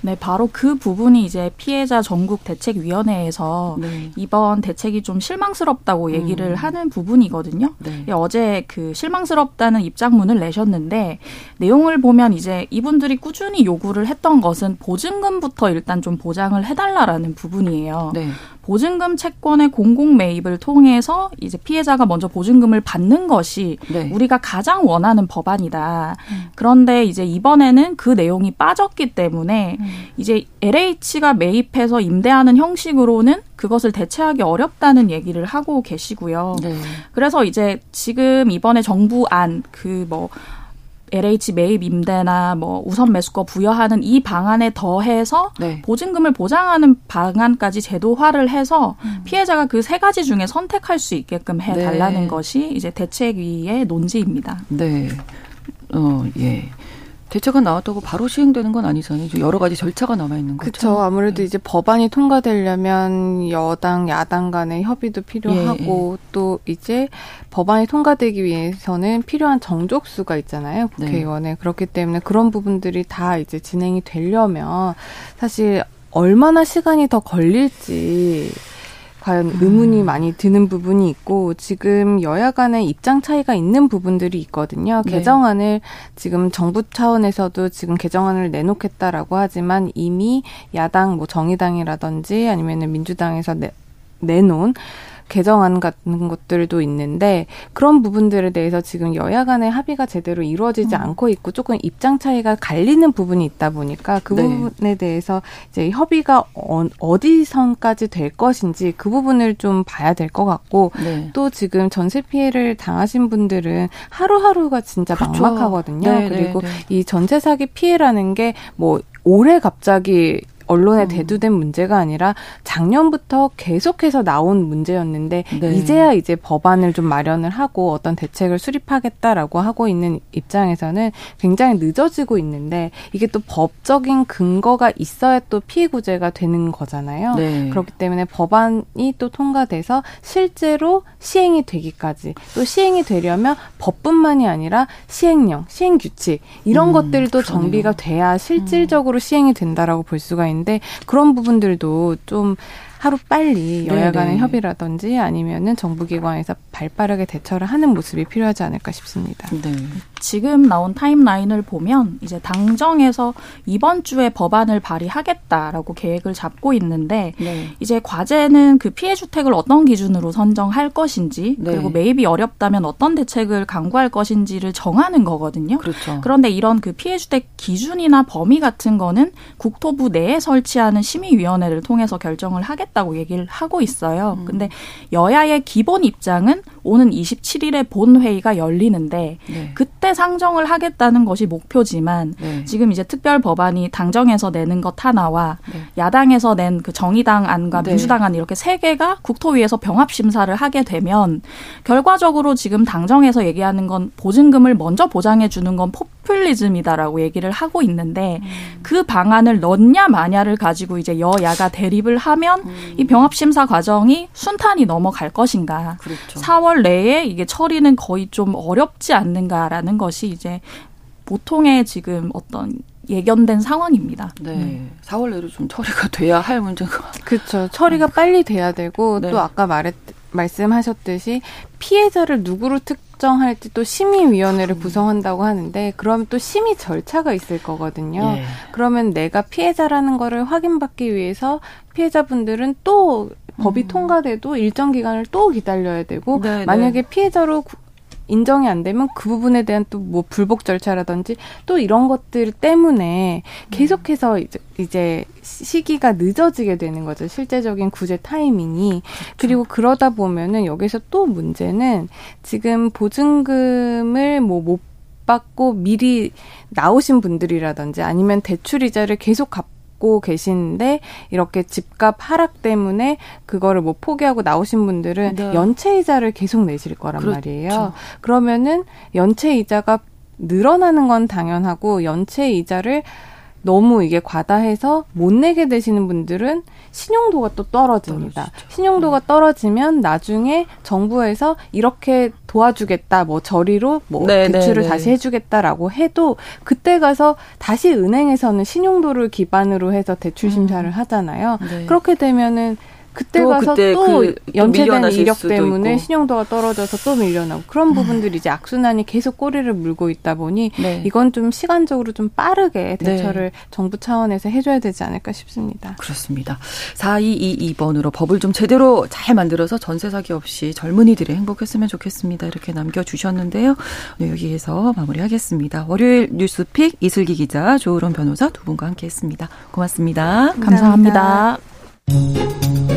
네, 바로 그 부분이 이제 피해자 전국 대책위원회에서 네. 이번 대책이 좀 실망스럽다고 음. 얘기를 음. 하는 부분이거든요. 네. 예, 어제 그 실망스럽다는 입장문을 내셨는데 내용을 보면 이제 이분들이 꾸준히 요구를 했던 것은 보증금부터 일단 좀 보장을 해달라라는 부분이에요. 네. 보증금 채권의 공공 매입을 통해서 이제 피해자가 먼저 보증금을 받는 것이 네. 우리가 가장 원하는 법안이다. 음. 그런데 이제 이번에는 그 내용이 빠졌기 때문에 음. 이제 LH가 매입해서 임대하는 형식으로는 그것을 대체하기 어렵다는 얘기를 하고 계시고요. 네. 그래서 이제 지금 이번에 정부 안그뭐 LH 매입 임대나 뭐 우선 매수권 부여하는 이 방안에 더해서 네. 보증금을 보장하는 방안까지 제도화를 해서 음. 피해자가 그 세 가지 중에 선택할 수 있게끔 해 달라는 네. 것이 이제 대책위의 논지입니다. 네. 어, 예. 대책은 나왔다고 바로 시행되는 건 아니잖아요. 여러 가지 절차가 남아 있는 거죠. 그렇죠. 아무래도 네. 이제 법안이 통과되려면 여당, 야당 간의 협의도 필요하고 예, 예. 또 이제 법안이 통과되기 위해서는 필요한 정족수가 있잖아요. 네. 국회의원에. 네. 그렇기 때문에 그런 부분들이 다 이제 진행이 되려면 사실 얼마나 시간이 더 걸릴지 과연 의문이 음. 많이 드는 부분이 있고 지금 여야 간의 입장 차이가 있는 부분들이 있거든요. 네. 개정안을 지금 정부 차원에서도 지금 개정안을 내놓겠다라고 하지만 이미 야당 뭐 정의당이라든지 아니면은 민주당에서 내, 내놓은 개정안 같은 것들도 있는데 그런 부분들에 대해서 지금 여야 간의 합의가 제대로 이루어지지 음. 않고 있고 조금 입장 차이가 갈리는 부분이 있다 보니까 그 네. 부분에 대해서 이제 협의가 어, 디 선까지 될 것인지 그 부분을 좀 봐야 될 것 같고 네. 또 지금 전세 피해를 당하신 분들은 하루하루가 진짜 그렇죠. 막막하거든요. 네, 네 그리고 네. 이 전세 사기 피해라는 게 뭐 올해 갑자기 언론에 음. 대두된 문제가 아니라 작년부터 계속해서 나온 문제였는데 네. 이제야 이제 법안을 좀 마련을 하고 어떤 대책을 수립하겠다라고 하고 있는 입장에서는 굉장히 늦어지고 있는데 이게 또 법적인 근거가 있어야 또 피해 구제가 되는 거잖아요. 네. 그렇기 때문에 법안이 또 통과돼서 실제로 시행이 되기까지 또 시행이 되려면 법뿐만이 아니라 시행령, 시행 규칙 이런 음, 것들도 그러네요. 정비가 돼야 실질적으로 음. 시행이 된다라고 볼 수가 있는 있는데 그런 부분들도 좀 하루 빨리 여야 간의 네네. 협의라든지 아니면은 정부기관에서 발빠르게 대처를 하는 모습이 필요하지 않을까 싶습니다. 네. 지금 나온 타임라인을 보면 이제 당정에서 이번 주에 법안을 발의하겠다라고 계획을 잡고 있는데 네. 이제 과제는 그 피해 주택을 어떤 기준으로 선정할 것인지 네. 그리고 매입이 어렵다면 어떤 대책을 강구할 것인지를 정하는 거거든요. 그렇죠. 그런데 이런 그 피해 주택 기준이나 범위 같은 거는 국토부 내에 설치하는 심의위원회를 통해서 결정을 하겠 하겠다고 얘기를 하고 있어요. 음. 근데 여야의 기본 입장은 오는 27일에 본회의가 열리는데 네. 그때 상정을 하겠다는 것이 목표지만 네. 지금 이제 특별 법안이 당정에서 내는 것 하나와 네. 야당에서 낸 그 정의당 안과 네. 민주당 안 이렇게 세 개가 국토위에서 병합 심사를 하게 되면 결과적으로 지금 당정에서 얘기하는 건 보증금을 먼저 보장해 주는 건 포 퓰리즘이다라고 얘기를 하고 있는데 음. 그 방안을 넣냐 마냐를 가지고 이제 여야가 대립을 하면 음. 이 병합 심사 과정이 순탄히 넘어갈 것인가. 그렇죠. 4월 내에 이게 처리는 거의 좀 어렵지 않는가라는 것이 이제 보통의 지금 어떤 예견된 상황입니다. 네. 음. 4월 내로 좀 처리가 돼야 할 문제가. 그렇죠. 처리가 음. 빨리 돼야 되고 네. 또 아까 말했 말씀하셨듯이 피해자를 누구로 특 정할지 또 심의위원회를 음. 구성한다고 하는데 그러면 또 심의 절차가 있을 거거든요. 예. 그러면 내가 피해자라는 거를 확인받기 위해서 피해자분들은 또 법이 음. 통과돼도 일정 기간을 또 기다려야 되고 네, 네. 만약에 네. 피해자로 인정이 안 되면 그 부분에 대한 또 뭐 불복 절차라든지 또 이런 것들 때문에 계속해서 이제, 이제 시기가 늦어지게 되는 거죠. 실제적인 구제 타이밍이. 그렇죠. 그리고 그러다 보면은 여기서 또 문제는 지금 보증금을 뭐못 받고 미리 나오신 분들이라든지 아니면 대출 이자를 계속 갚 갖고 계시는데 이렇게 집값 하락 때문에 그거를 뭐 포기하고 나오신 분들은 네. 연체 이자를 계속 내실 거란 그렇죠. 말이에요. 그러면은 연체 이자가 늘어나는 건 당연하고 연체 이자를 너무 이게 과다해서 못 내게 되시는 분들은 신용도가 또 떨어집니다. 떨어지죠. 신용도가 떨어지면 나중에 정부에서 이렇게 도와주겠다, 뭐 저리로 뭐 네, 네 대출을 네, 다시 해주겠다라고 해도 그때 가서 다시 은행에서는 신용도를 기반으로 해서 대출 심사를 음. 하잖아요. 네. 그렇게 되면은 그때 또 가서 그때 또 그, 연체된 이력 때문에 있고. 신용도가 떨어져서 또 밀려나고 그런 음. 부분들이 이제 악순환이 계속 꼬리를 물고 있다 보니 네. 이건 좀 시간적으로 좀 빠르게 네. 대처를 네. 정부 차원에서 해줘야 되지 않을까 싶습니다. 그렇습니다. 4222번으로 법을 좀 제대로 잘 만들어서 전세 사기 없이 젊은이들이 행복했으면 좋겠습니다. 이렇게 남겨주셨는데요. 네, 여기에서 마무리하겠습니다. 월요일 뉴스픽 이슬기 기자, 조으론 변호사 두 분과 함께했습니다. 고맙습니다. 감사합니다. 감사합니다.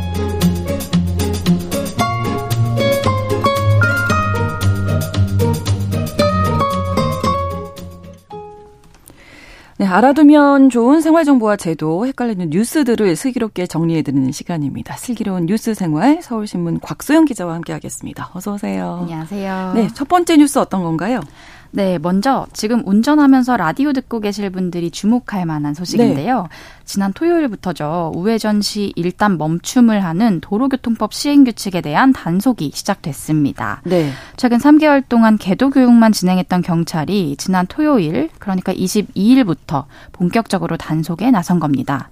네, 알아두면 좋은 생활 정보와 제도, 헷갈리는 뉴스들을 슬기롭게 정리해드리는 시간입니다. 슬기로운 뉴스 생활, 서울신문 곽소영 기자와 함께하겠습니다. 어서 오세요. 안녕하세요. 네, 첫 번째 뉴스 어떤 건가요? 네, 먼저 지금 운전하면서 라디오 듣고 계실 분들이 주목할 만한 소식인데요. 네. 지난 토요일부터죠. 우회전 시 일단 멈춤을 하는 도로교통법 시행 규칙에 대한 단속이 시작됐습니다. 네. 최근 3개월 동안 계도 교육만 진행했던 경찰이 지난 토요일, 그러니까 22일부터 본격적으로 단속에 나선 겁니다.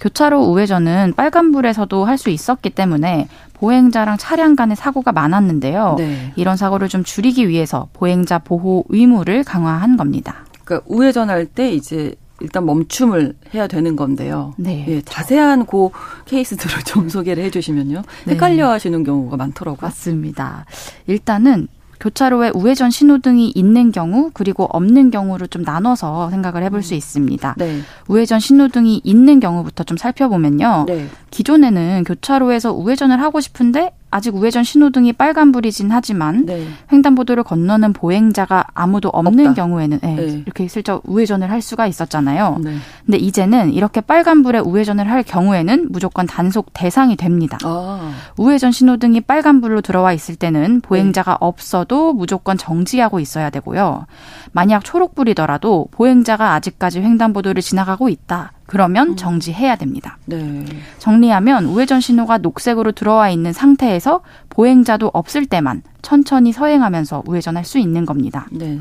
교차로 우회전은 빨간불에서도 할 수 있었기 때문에 보행자랑 차량 간의 사고가 많았는데요. 네. 이런 사고를 좀 줄이기 위해서 보행자 보호 의무를 강화한 겁니다. 그러니까 우회전할 때 이제 일단 멈춤을 해야 되는 건데요. 네. 예, 자세한 그 케이스들을 좀 소개를 해주시면요. 네. 헷갈려 하시는 경우가 많더라고요. 맞습니다. 일단은 교차로에 우회전 신호등이 있는 경우 그리고 없는 경우를 좀 나눠서 생각을 해볼 수 음. 있습니다. 네. 우회전 신호등이 있는 경우부터 좀 살펴보면요. 네. 기존에는 교차로에서 우회전을 하고 싶은데 아직 우회전 신호등이 빨간불이진 하지만 네. 횡단보도를 건너는 보행자가 아무도 없는 없다. 경우에는 네, 네. 이렇게 슬쩍 우회전을 할 수가 있었잖아요. 네. 근데 이제는 이렇게 빨간불에 우회전을 할 경우에는 무조건 단속 대상이 됩니다. 아. 우회전 신호등이 빨간불로 들어와 있을 때는 보행자가 네. 없어도 무조건 정지하고 있어야 되고요. 만약 초록불이더라도 보행자가 아직까지 횡단보도를 지나가고 있다. 그러면 음. 정지해야 됩니다. 네. 정리하면 우회전 신호가 녹색으로 들어와 있는 상태에서 보행자도 없을 때만 천천히 서행하면서 우회전할 수 있는 겁니다. 네.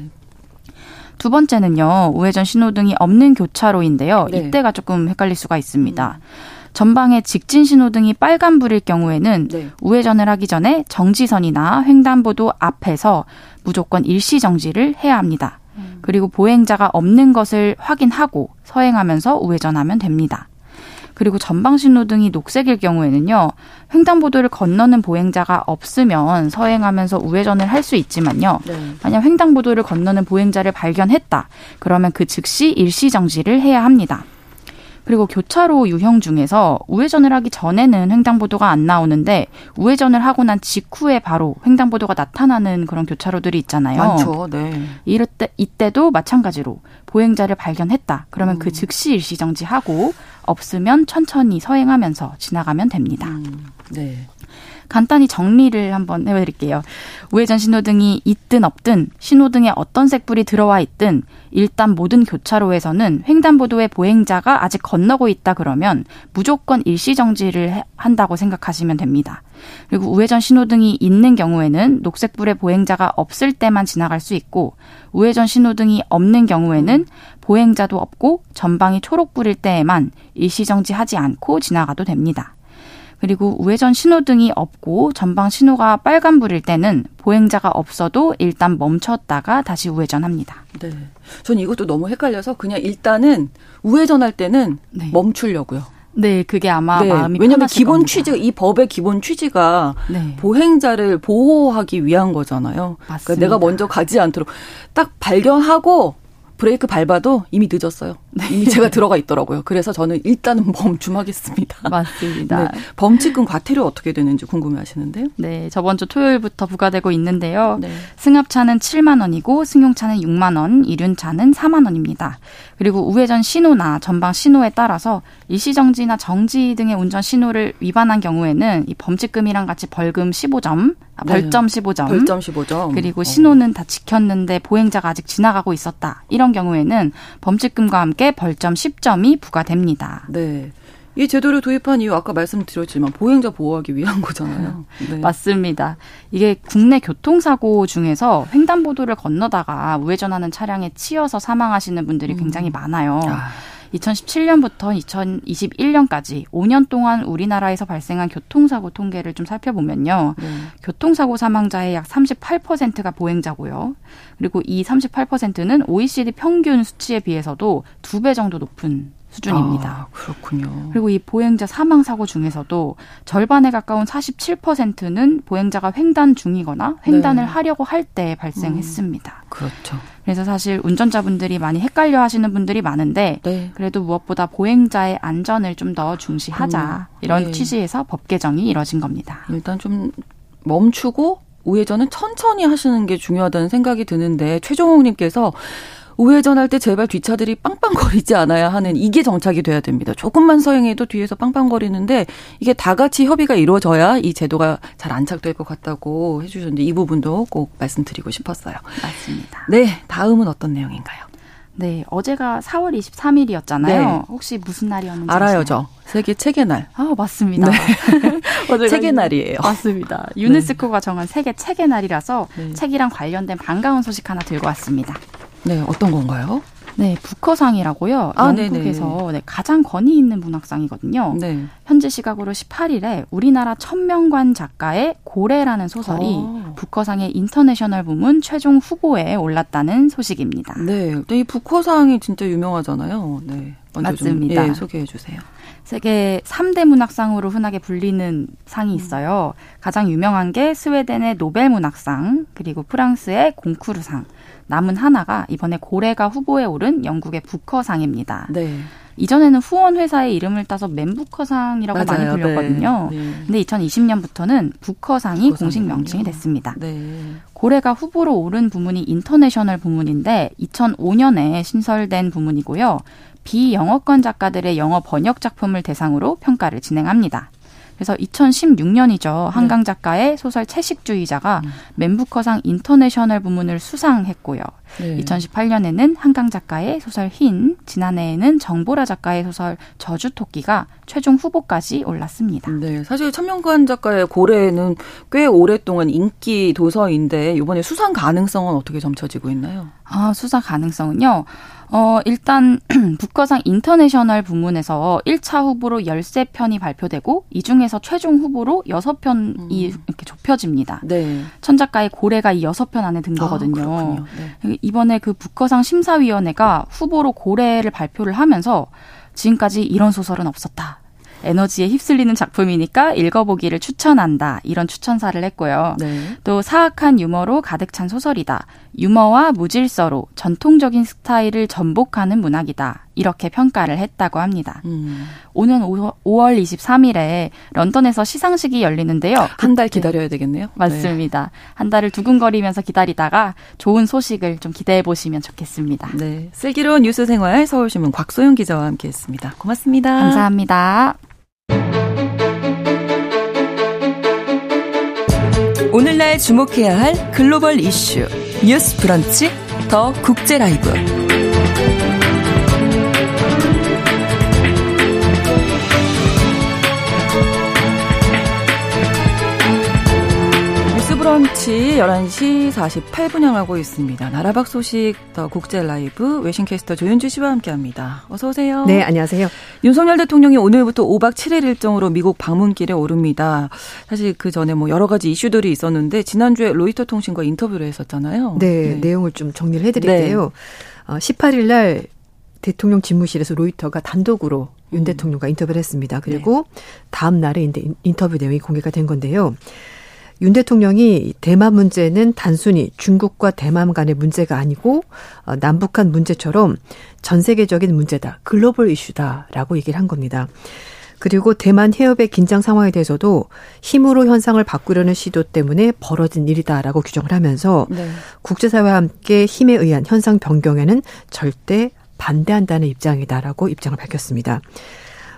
두 번째는요, 우회전 신호등이 없는 교차로인데요. 네. 이때가 조금 헷갈릴 수가 있습니다. 음. 전방에 직진 신호등이 빨간불일 경우에는 네. 우회전을 하기 전에 정지선이나 횡단보도 앞에서 무조건 일시 정지를 해야 합니다. 음. 그리고 보행자가 없는 것을 확인하고 서행하면서 우회전하면 됩니다. 그리고 전방 신호등이 녹색일 경우에는요, 횡단보도를 건너는 보행자가 없으면 서행하면서 우회전을 할 수 있지만요, 네. 만약 횡단보도를 건너는 보행자를 발견했다, 그러면 그 즉시 일시 정지를 해야 합니다. 그리고 교차로 유형 중에서 우회전을 하기 전에는 횡단보도가 안 나오는데 우회전을 하고 난 직후에 바로 횡단보도가 나타나는 그런 교차로들이 있잖아요. 많죠. 네. 이럴 때 이때도 마찬가지로 보행자를 발견했다. 그러면 그 음. 그 즉시 일시 정지하고 없으면 천천히 서행하면서 지나가면 됩니다. 음. 네. 간단히 정리를 한번 해드릴게요. 우회전 신호등이 있든 없든 신호등에 어떤 색불이 들어와 있든 일단 모든 교차로에서는 횡단보도에 보행자가 아직 건너고 있다 그러면 무조건 일시 정지를 한다고 생각하시면 됩니다. 그리고 우회전 신호등이 있는 경우에는 녹색불에 보행자가 없을 때만 지나갈 수 있고 우회전 신호등이 없는 경우에는 보행자도 없고 전방이 초록불일 때에만 일시 정지하지 않고 지나가도 됩니다. 그리고 우회전 신호등이 없고 전방 신호가 빨간불일 때는 보행자가 없어도 일단 멈췄다가 다시 우회전합니다. 네. 전 이것도 너무 헷갈려서 그냥 일단은 우회전할 때는 네. 멈추려고요. 네, 그게 아마 네, 마음이 왜냐하면 기본 취지 이 법의 기본 취지가 네. 보행자를 보호하기 위한 거잖아요. 맞습니다. 그러니까 내가 먼저 가지 않도록 딱 발견하고 브레이크 밟아도 이미 늦었어요. 네. 이미 제가 들어가 있더라고요. 그래서 저는 일단은 멈춤하겠습니다. 맞습니다. 네. 범칙금 과태료 어떻게 되는지 궁금해 하시는데요. 네. 저번 주 토요일부터 부과되고 있는데요. 네. 승합차는 7만 원이고 승용차는 6만 원, 이륜차는 4만 원입니다. 그리고 우회전 신호나 전방 신호에 따라서 일시정지나 정지 등의 운전 신호를 위반한 경우에는 이 범칙금이랑 같이 벌금 15점, 아, 벌점 15점. 벌점 15점. 그리고 신호는 다 지켰는데 보행자가 아직 지나가고 있었다. 이런 경우에는 범칙금과 함께 벌점 10점이 부과됩니다. 네. 이 제도를 도입한 이유 아까 말씀드렸지만 보행자 보호하기 위한 거잖아요. 네. 맞습니다. 이게 국내 교통사고 중에서 횡단보도를 건너다가 우회전하는 차량에 치여서 사망하시는 분들이 음. 굉장히 많아요. 아. 2017년부터 2021년까지 5년 동안 우리나라에서 발생한 교통사고 통계를 좀 살펴보면요. 네. 교통사고 사망자의 약 38%가 보행자고요. 그리고 이 38%는 OECD 평균 수치에 비해서도 두 배 정도 높은 수준입니다. 아, 그렇군요. 그리고 이 보행자 사망 사고 중에서도 절반에 가까운 47%는 보행자가 횡단 중이거나 횡단을 네. 하려고 할 때 발생했습니다. 음, 그렇죠. 그래서 사실 운전자분들이 많이 헷갈려 하시는 분들이 많은데 네. 그래도 무엇보다 보행자의 안전을 좀 더 중시하자 음, 이런 네. 취지에서 법 개정이 이뤄진 겁니다. 일단 좀 멈추고 우회전은 천천히 하시는 게 중요하다는 생각이 드는데 최종욱님께서 우회전할 때 제발 뒷차들이 빵빵거리지 않아야 하는 이게 정착이 돼야 됩니다. 조금만 서행해도 뒤에서 빵빵거리는데 이게 다 같이 협의가 이루어져야 이 제도가 잘 안착될 것 같다고 해주셨는데 이 부분도 꼭 말씀드리고 싶었어요. 맞습니다. 네, 다음은 어떤 내용인가요? 네, 어제가 4월 23일이었잖아요. 네. 혹시 무슨 날이었는지 알아요, 저. 세계 책의 날. 아, 맞습니다. 네. 책의 날이에요. 맞습니다. 유네스코가 정한 세계 책의 날이라서 네. 책이랑 관련된 반가운 소식 하나 들고 왔습니다. 네, 어떤 건가요? 네, 부커상이라고요. 아, 영국에서 네, 가장 권위 있는 문학상이거든요. 네. 현재 시각으로 18일에 우리나라 천명관 작가의 고래라는 소설이 어. 부커상의 인터내셔널 부문 최종 후보에 올랐다는 소식입니다. 네, 이 부커상이 진짜 유명하잖아요. 네, 맞습니다. 좀, 예, 소개해 주세요. 세계 3대 문학상으로 흔하게 불리는 상이 음. 있어요. 가장 유명한 게 스웨덴의 노벨 문학상, 그리고 프랑스의 공쿠르상, 남은 하나가 이번에 고래가 후보에 오른 영국의 부커상입니다. 네. 이전에는 후원 회사의 이름을 따서 맨부커상이라고 많이 네. 불렸거든요. 네. 네. 근데 2020년부터는 부커상이 공식 명칭이 됐습니다. 네. 고래가 후보로 오른 부문이 인터내셔널 부문인데 2005년에 신설된 부문이고요. 비영어권 작가들의 영어 번역 작품을 대상으로 평가를 진행합니다. 그래서 2016년이죠. 한강 작가의 소설 채식주의자가 음. 맨부커상 인터내셔널 부문을 수상했고요. 네. 2018년에는 한강 작가의 소설 흰, 지난해에는 정보라 작가의 소설 저주토끼가 최종 후보까지 올랐습니다. 네, 사실 천명관 작가의 고래는 꽤 오랫동안 인기 도서인데 이번에 수상 가능성은 어떻게 점쳐지고 있나요? 아, 수상 가능성은요. 어, 일단 부커상 인터내셔널 부문에서 1차 후보로 13편이 발표되고 이 중에서 최종 후보로 6편이 음. 이렇게 좁혀집니다. 네. 천 작가의 고래가 이 6편 안에 든 아, 거거든요. 아, 네. 이번에 그 북커상 심사위원회가 후보로 고래를 발표를 하면서 지금까지 이런 소설은 없었다. 에너지에 휩쓸리는 작품이니까 읽어보기를 추천한다. 이런 추천사를 했고요. 네. 또 사악한 유머로 가득 찬 소설이다. 유머와 무질서로 전통적인 스타일을 전복하는 문학이다. 이렇게 평가를 했다고 합니다. 음. 오는 5월 23일에 런던에서 시상식이 열리는데요. 한 달 기다려야 되겠네요. 맞습니다. 네. 한 달을 두근거리면서 기다리다가 좋은 소식을 좀 기대해 보시면 좋겠습니다. 네. 슬기로운 뉴스 생활 서울신문 곽소영 기자와 함께 했습니다. 고맙습니다. 감사합니다. 오늘날 주목해야 할 글로벌 이슈 뉴스 브런치 더 국제 라이브 브런치 11시 48분 향하고 있습니다. 나라박 소식 더 국제 라이브 외신 캐스터 조윤주 씨와 함께합니다. 어서 오세요. 네, 안녕하세요. 윤석열 대통령이 오늘부터 5박 7일 일정으로 미국 방문길에 오릅니다. 사실 그 전에 뭐 여러 가지 이슈들이 있었는데 지난주에 로이터 통신과 인터뷰를 했었잖아요. 네, 네. 내용을 좀 정리를 해드릴게요. 네. 어, 18일 날 대통령 집무실에서 로이터가 단독으로 윤 음. 대통령과 인터뷰를 했습니다. 그리고 네. 다음 날에 인터뷰 내용이 공개가 된 건데요. 윤 대통령이 대만 문제는 단순히 중국과 대만 간의 문제가 아니고 어, 남북한 문제처럼 전 세계적인 문제다. 글로벌 이슈다라고 얘기를 한 겁니다. 그리고 대만 해협의 긴장 상황에 대해서도 힘으로 현상을 바꾸려는 시도 때문에 벌어진 일이다라고 규정을 하면서 네. 국제사회와 함께 힘에 의한 현상 변경에는 절대 반대한다는 입장이다라고 입장을 밝혔습니다.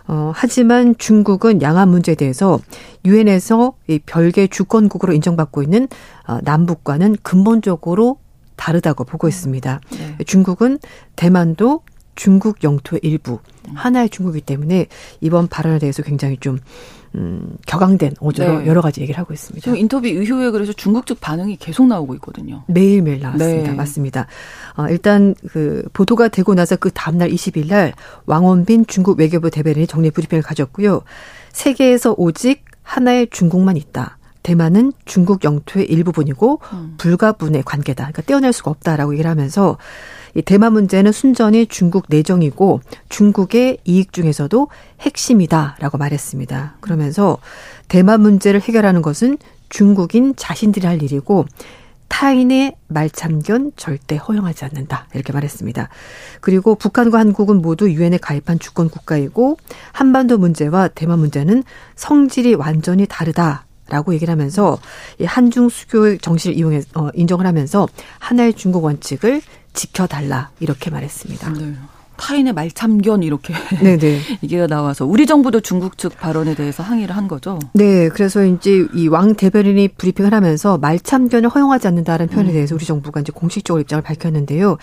어, 하지만 중국은 양안 문제에 대해서 유엔에서 이 별개 주권국으로 인정받고 있는 어, 남북과는 근본적으로 다르다고 보고 음. 있습니다. 네. 중국은 대만도 중국 영토의 일부 하나의 중국이기 때문에 이번 발언에 대해서 굉장히 좀 음, 격앙된 어조로 네. 여러 가지 얘기를 하고 있습니다. 지금 인터뷰 이후에 그래서 중국 측 반응이 계속 나오고 있거든요. 매일매일 나왔습니다. 네. 맞습니다. 어, 일단 그 보도가 되고 나서 그 다음날 20일 날 왕원빈 중국 외교부 대변인이 정례 브리핑을 가졌고요. 세계에서 오직 하나의 중국만 있다. 대만은 중국 영토의 일부분이고 음. 불가분의 관계다. 그러니까 떼어낼 수가 없다라고 얘기를 하면서 이 대만 문제는 순전히 중국 내정이고 중국의 이익 중에서도 핵심이다라고 말했습니다. 그러면서 대만 문제를 해결하는 것은 중국인 자신들이 할 일이고 타인의 말참견 절대 허용하지 않는다. 이렇게 말했습니다. 그리고 북한과 한국은 모두 유엔에 가입한 주권 국가이고 한반도 문제와 대만 문제는 성질이 완전히 다르다. 라고 얘기를 하면서 이 한중 수교의 정신을 이용해 어, 인정을 하면서 하나의 중국 원칙을 지켜달라 이렇게 말했습니다. 네. 타인의 말참견 이렇게 네네. 이게 나와서 우리 정부도 중국 측 발언에 대해서 항의를 한 거죠. 네, 그래서 이제 이 왕 대변인이 브리핑을 하면서 말참견을 허용하지 않는다는 표현에 음. 대해서 우리 정부가 이제 공식적으로 입장을 밝혔는데요.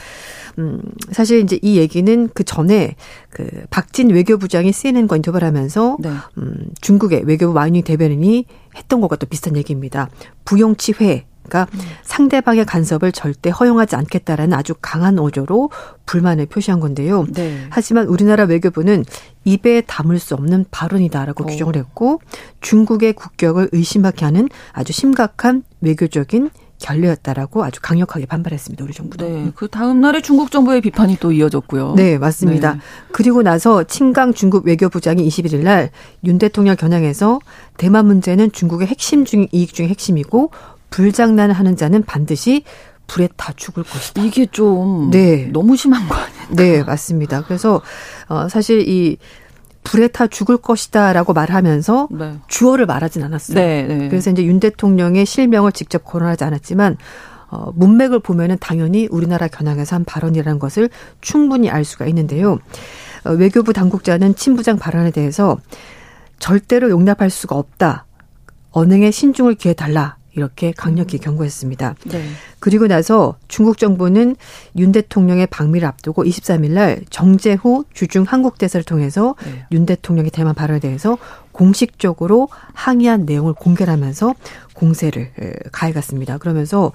음, 사실 이제 이 얘기는 그 전에 그 박진 외교부장이 CNN과 인터뷰를 하면서 네. 음, 중국의 외교부 마이닝 대변인이 했던 것과 또 비슷한 얘기입니다. 부용치회 그러니까 음. 상대방의 간섭을 절대 허용하지 않겠다라는 아주 강한 어조로 불만을 표시한 건데요. 네. 하지만 우리나라 외교부는 입에 담을 수 없는 발언이다라고 오. 어. 규정을 했고 중국의 국격을 의심하게 하는 아주 심각한 외교적인 결례였다라고 아주 강력하게 반발했습니다. 우리 정부도. 네. 그 다음 날에 중국 정부의 비판이 또 이어졌고요. 네, 맞습니다. 네. 그리고 나서 친강 중국 외교부장이 21일 날 윤 대통령 겨냥해서 대만 문제는 중국의 핵심 중 이익 중의 핵심이고 불장난을 하는 자는 반드시 불에 다 죽을 것이다. 이게 좀 네. 너무 심한 거 아니에요? 네, 맞습니다. 그래서 어 사실 이 불에 타 죽을 것이다라고 말하면서 네. 주어를 말하진 않았어요. 네, 네. 그래서 이제 윤 대통령의 실명을 직접 거론하지 않았지만 어, 문맥을 보면은 당연히 우리나라 겨냥해서 한 발언이라는 것을 충분히 알 수가 있는데요. 어, 외교부 당국자는 친부장 발언에 대해서 절대로 용납할 수가 없다. 언행에 신중을 기해 달라. 이렇게 강력히 경고했습니다. 네. 그리고 나서 중국 정부는 윤 대통령의 방미를 앞두고 23일 날 정재후 주중 한국 대사를 통해서 네. 윤 대통령의 대만 발언에 대해서 공식적으로 항의한 내용을 공개하면서 공세를 가해갔습니다. 그러면서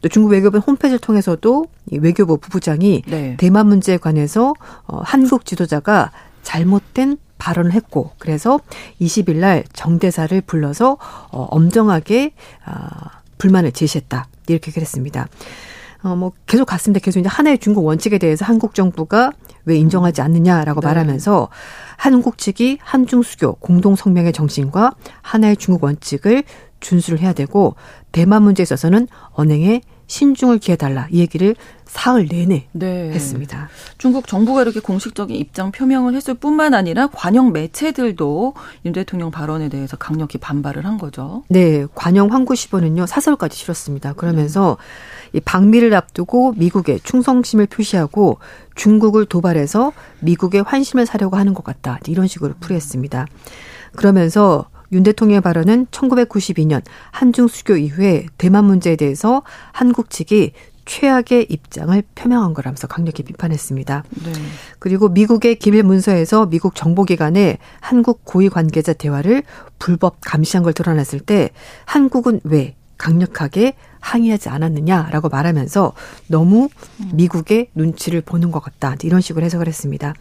또 중국 외교부 홈페이지를 통해서도 외교부 부부장이 네. 대만 문제에 관해서 어, 한국 지도자가 잘못된 발언을 했고 그래서 20일 날 정대사를 불러서 어, 엄정하게 아, 불만을 제시했다 이렇게 그랬습니다. 어, 뭐 계속 갔습니다. 계속 이제 하나의 중국 원칙에 대해서 한국 정부가 왜 인정하지 않느냐라고 네. 말하면서 한국 측이 한중 수교 공동 성명의 정신과 하나의 중국 원칙을 준수를 해야 되고 대만 문제에 있어서는 언행에 신중을 기해달라 이 얘기를 사흘 내내 네. 했습니다. 중국 정부가 이렇게 공식적인 입장 표명을 했을 뿐만 아니라 관영 매체들도 윤 대통령 발언에 대해서 강력히 반발을 한 거죠. 네, 관영 황구시보는요 사설까지 실었습니다. 그러면서 이 방미를 앞두고 미국에 충성심을 표시하고 중국을 도발해서 미국의 환심을 사려고 하는 것 같다 이런 식으로 풀이했습니다. 그러면서 윤 대통령의 발언은 1992년 한중 수교 이후에 대만 문제에 대해서 한국 측이 최악의 입장을 표명한 거라면서 강력히 비판했습니다. 네. 그리고 미국의 기밀 문서에서 미국 정보기관에 한국 고위 관계자 대화를 불법 감시한 걸 드러냈을 때 한국은 왜 강력하게 항의하지 않았느냐라고 말하면서 너무 미국의 눈치를 보는 것 같다. 이런 식으로 해석을 했습니다.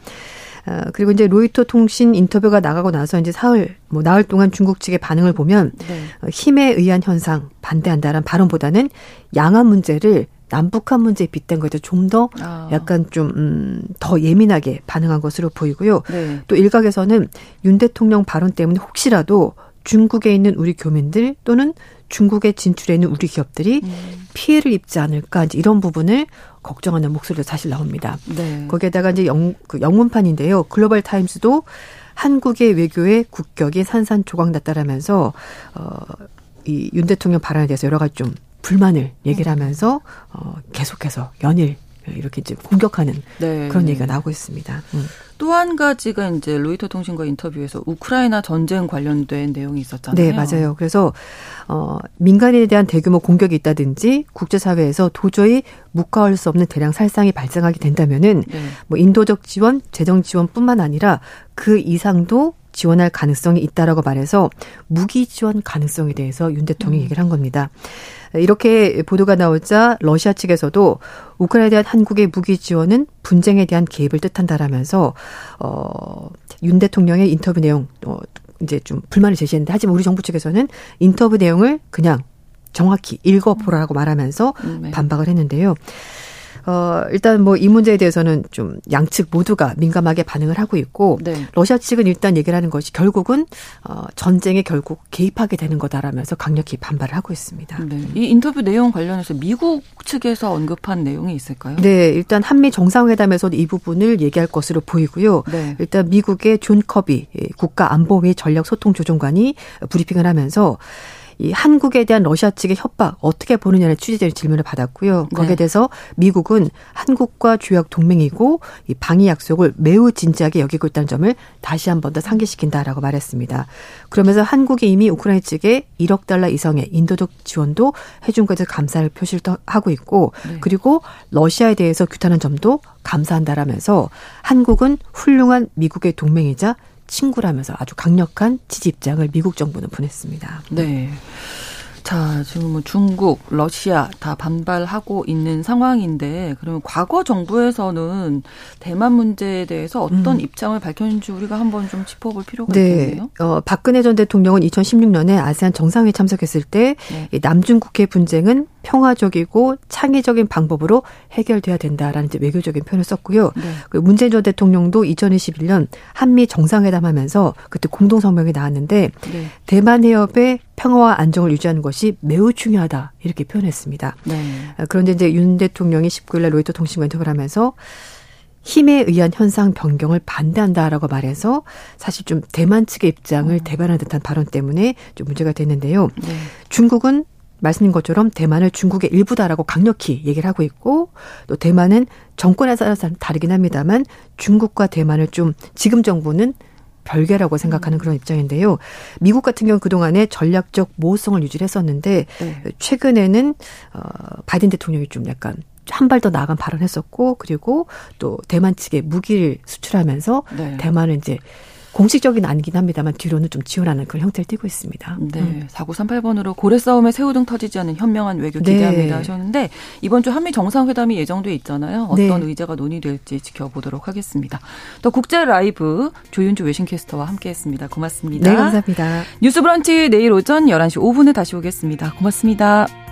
어, 그리고 이제 로이터 통신 인터뷰가 나가고 나서 이제 사흘, 뭐 나흘 동안 중국 측의 반응을 보면 네. 어, 힘에 의한 현상 반대한다는 발언보다는 양안 문제를 남북한 문제에 빗댄 거에 좀더 아. 약간 좀, 음, 더 예민하게 반응한 것으로 보이고요. 네. 또 일각에서는 윤 대통령 발언 때문에 혹시라도 중국에 있는 우리 교민들 또는 중국에 진출해 있는 우리 기업들이 음. 피해를 입지 않을까 이런 부분을 걱정하는 목소리도 사실 나옵니다. 네. 거기에다가 이제 영, 그 영문판인데요. 글로벌 타임스도 한국의 외교의 국격이 산산조각 났다라면서 어 이 윤 대통령 발언에 대해서 여러 가지 좀 불만을 얘기를 하면서 어 계속해서 연일 이렇게 이제 공격하는 네. 그런 얘기가 나오고 있습니다. 음. 또 한 가지가 이제 로이터 통신과 인터뷰에서 우크라이나 전쟁 관련된 내용이 있었잖아요. 네, 맞아요. 그래서 어 민간인에 대한 대규모 공격이 있다든지 국제사회에서 도저히 묵과할 수 없는 대량 살상이 발생하게 된다면은 네. 뭐 인도적 지원, 재정 지원뿐만 아니라 그 이상도 지원할 가능성이 있다라고 말해서 무기 지원 가능성에 대해서 윤 대통령이 음. 얘기를 한 겁니다. 이렇게 보도가 나오자 러시아 측에서도 우크라이나에 대한 한국의 무기 지원은 분쟁에 대한 개입을 뜻한다라면서 어윤 대통령의 인터뷰 내용 어 이제 좀 불만을 제시했는데 하지만 우리 정부 측에서는 인터뷰 내용을 그냥 정확히 읽어보라고 말하면서 음, 네. 반박을 했는데요. 어, 일단 뭐 이 문제에 대해서는 좀 양측 모두가 민감하게 반응을 하고 있고 네. 러시아 측은 일단 얘기를 하는 것이 결국은 어, 전쟁에 결국 개입하게 되는 거다라면서 강력히 반발을 하고 있습니다. 네. 이 인터뷰 내용 관련해서 미국 측에서 언급한 내용이 있을까요? 네, 일단 한미 정상회담에서도 이 부분을 얘기할 것으로 보이고요. 네. 일단 미국의 존 커비 국가안보회 전략 소통조정관이 브리핑을 하면서 이 한국에 대한 러시아 측의 협박 어떻게 보느냐는 취재자의 질문을 받았고요. 거기에 네. 대해서 미국은 한국과 조약 동맹이고 이 방위 약속을 매우 진지하게 여기고 있다는 점을 다시 한 번 더 상기시킨다라고 말했습니다. 그러면서 한국이 이미 우크라이나 측에 1억 달러 이상의 인도적 지원도 해준 것에 감사를 표시를 하고 있고 네. 그리고 러시아에 대해서 규탄한 점도 감사한다라면서 한국은 훌륭한 미국의 동맹이자 친구라면서 아주 강력한 지지 입장을 미국 정부는 보냈습니다. 네. 자, 지금 뭐 중국, 러시아 다 반발하고 있는 상황인데 그러면 과거 정부에서는 대만 문제에 대해서 어떤 음. 입장을 밝혔는지 우리가 한번 좀 짚어볼 필요가 네. 있겠네요. 어, 박근혜 전 대통령은 2016년에 아세안 정상회의 참석했을 때 네. 남중국해 분쟁은 평화적이고 창의적인 방법으로 해결돼야 된다라는 이제 외교적인 표현을 썼고요. 네. 그 문재인 전 대통령도 2021년 한미 정상회담 하면서 그때 공동 성명이 나왔는데 네. 대만 해협의 평화와 안정을 유지하는 것이 매우 중요하다 이렇게 표현했습니다. 네. 그런데 이제 윤 대통령이 19일날 로이터 통신과 인터뷰를 하면서 힘에 의한 현상 변경을 반대한다라고 말해서 사실 좀 대만 측의 입장을 어. 대변한 듯한 발언 때문에 좀 문제가 됐는데요. 네. 중국은 말씀인 것처럼 대만을 중국의 일부다라고 강력히 얘기를 하고 있고 또 대만은 정권에 따라서 다르긴 합니다만 중국과 대만을 좀 지금 정부는 별개라고 생각하는 그런 입장인데요. 미국 같은 경우 그동안에 전략적 모호성을 유지를 했었는데 네. 최근에는 어 바이든 대통령이 좀 약간 한 발 더 나아간 발언했었고 그리고 또 대만 측에 무기를 수출하면서 네. 대만은 이제 공식적인 아니긴 합니다만 뒤로는 좀 지원하는 그런 형태를 띠고 있습니다. 네. 음. 4938번으로 고래 싸움에 새우등 터지지 않는 현명한 외교 기대합니다 네. 하셨는데 이번 주 한미 정상회담이 예정돼 있잖아요. 어떤 네. 의제가 논의될지 지켜보도록 하겠습니다. 또 국제 라이브 조윤주 외신캐스터와 함께했습니다. 고맙습니다. 네, 감사합니다. 뉴스 브런치 내일 오전 11시 5분에 다시 오겠습니다. 고맙습니다.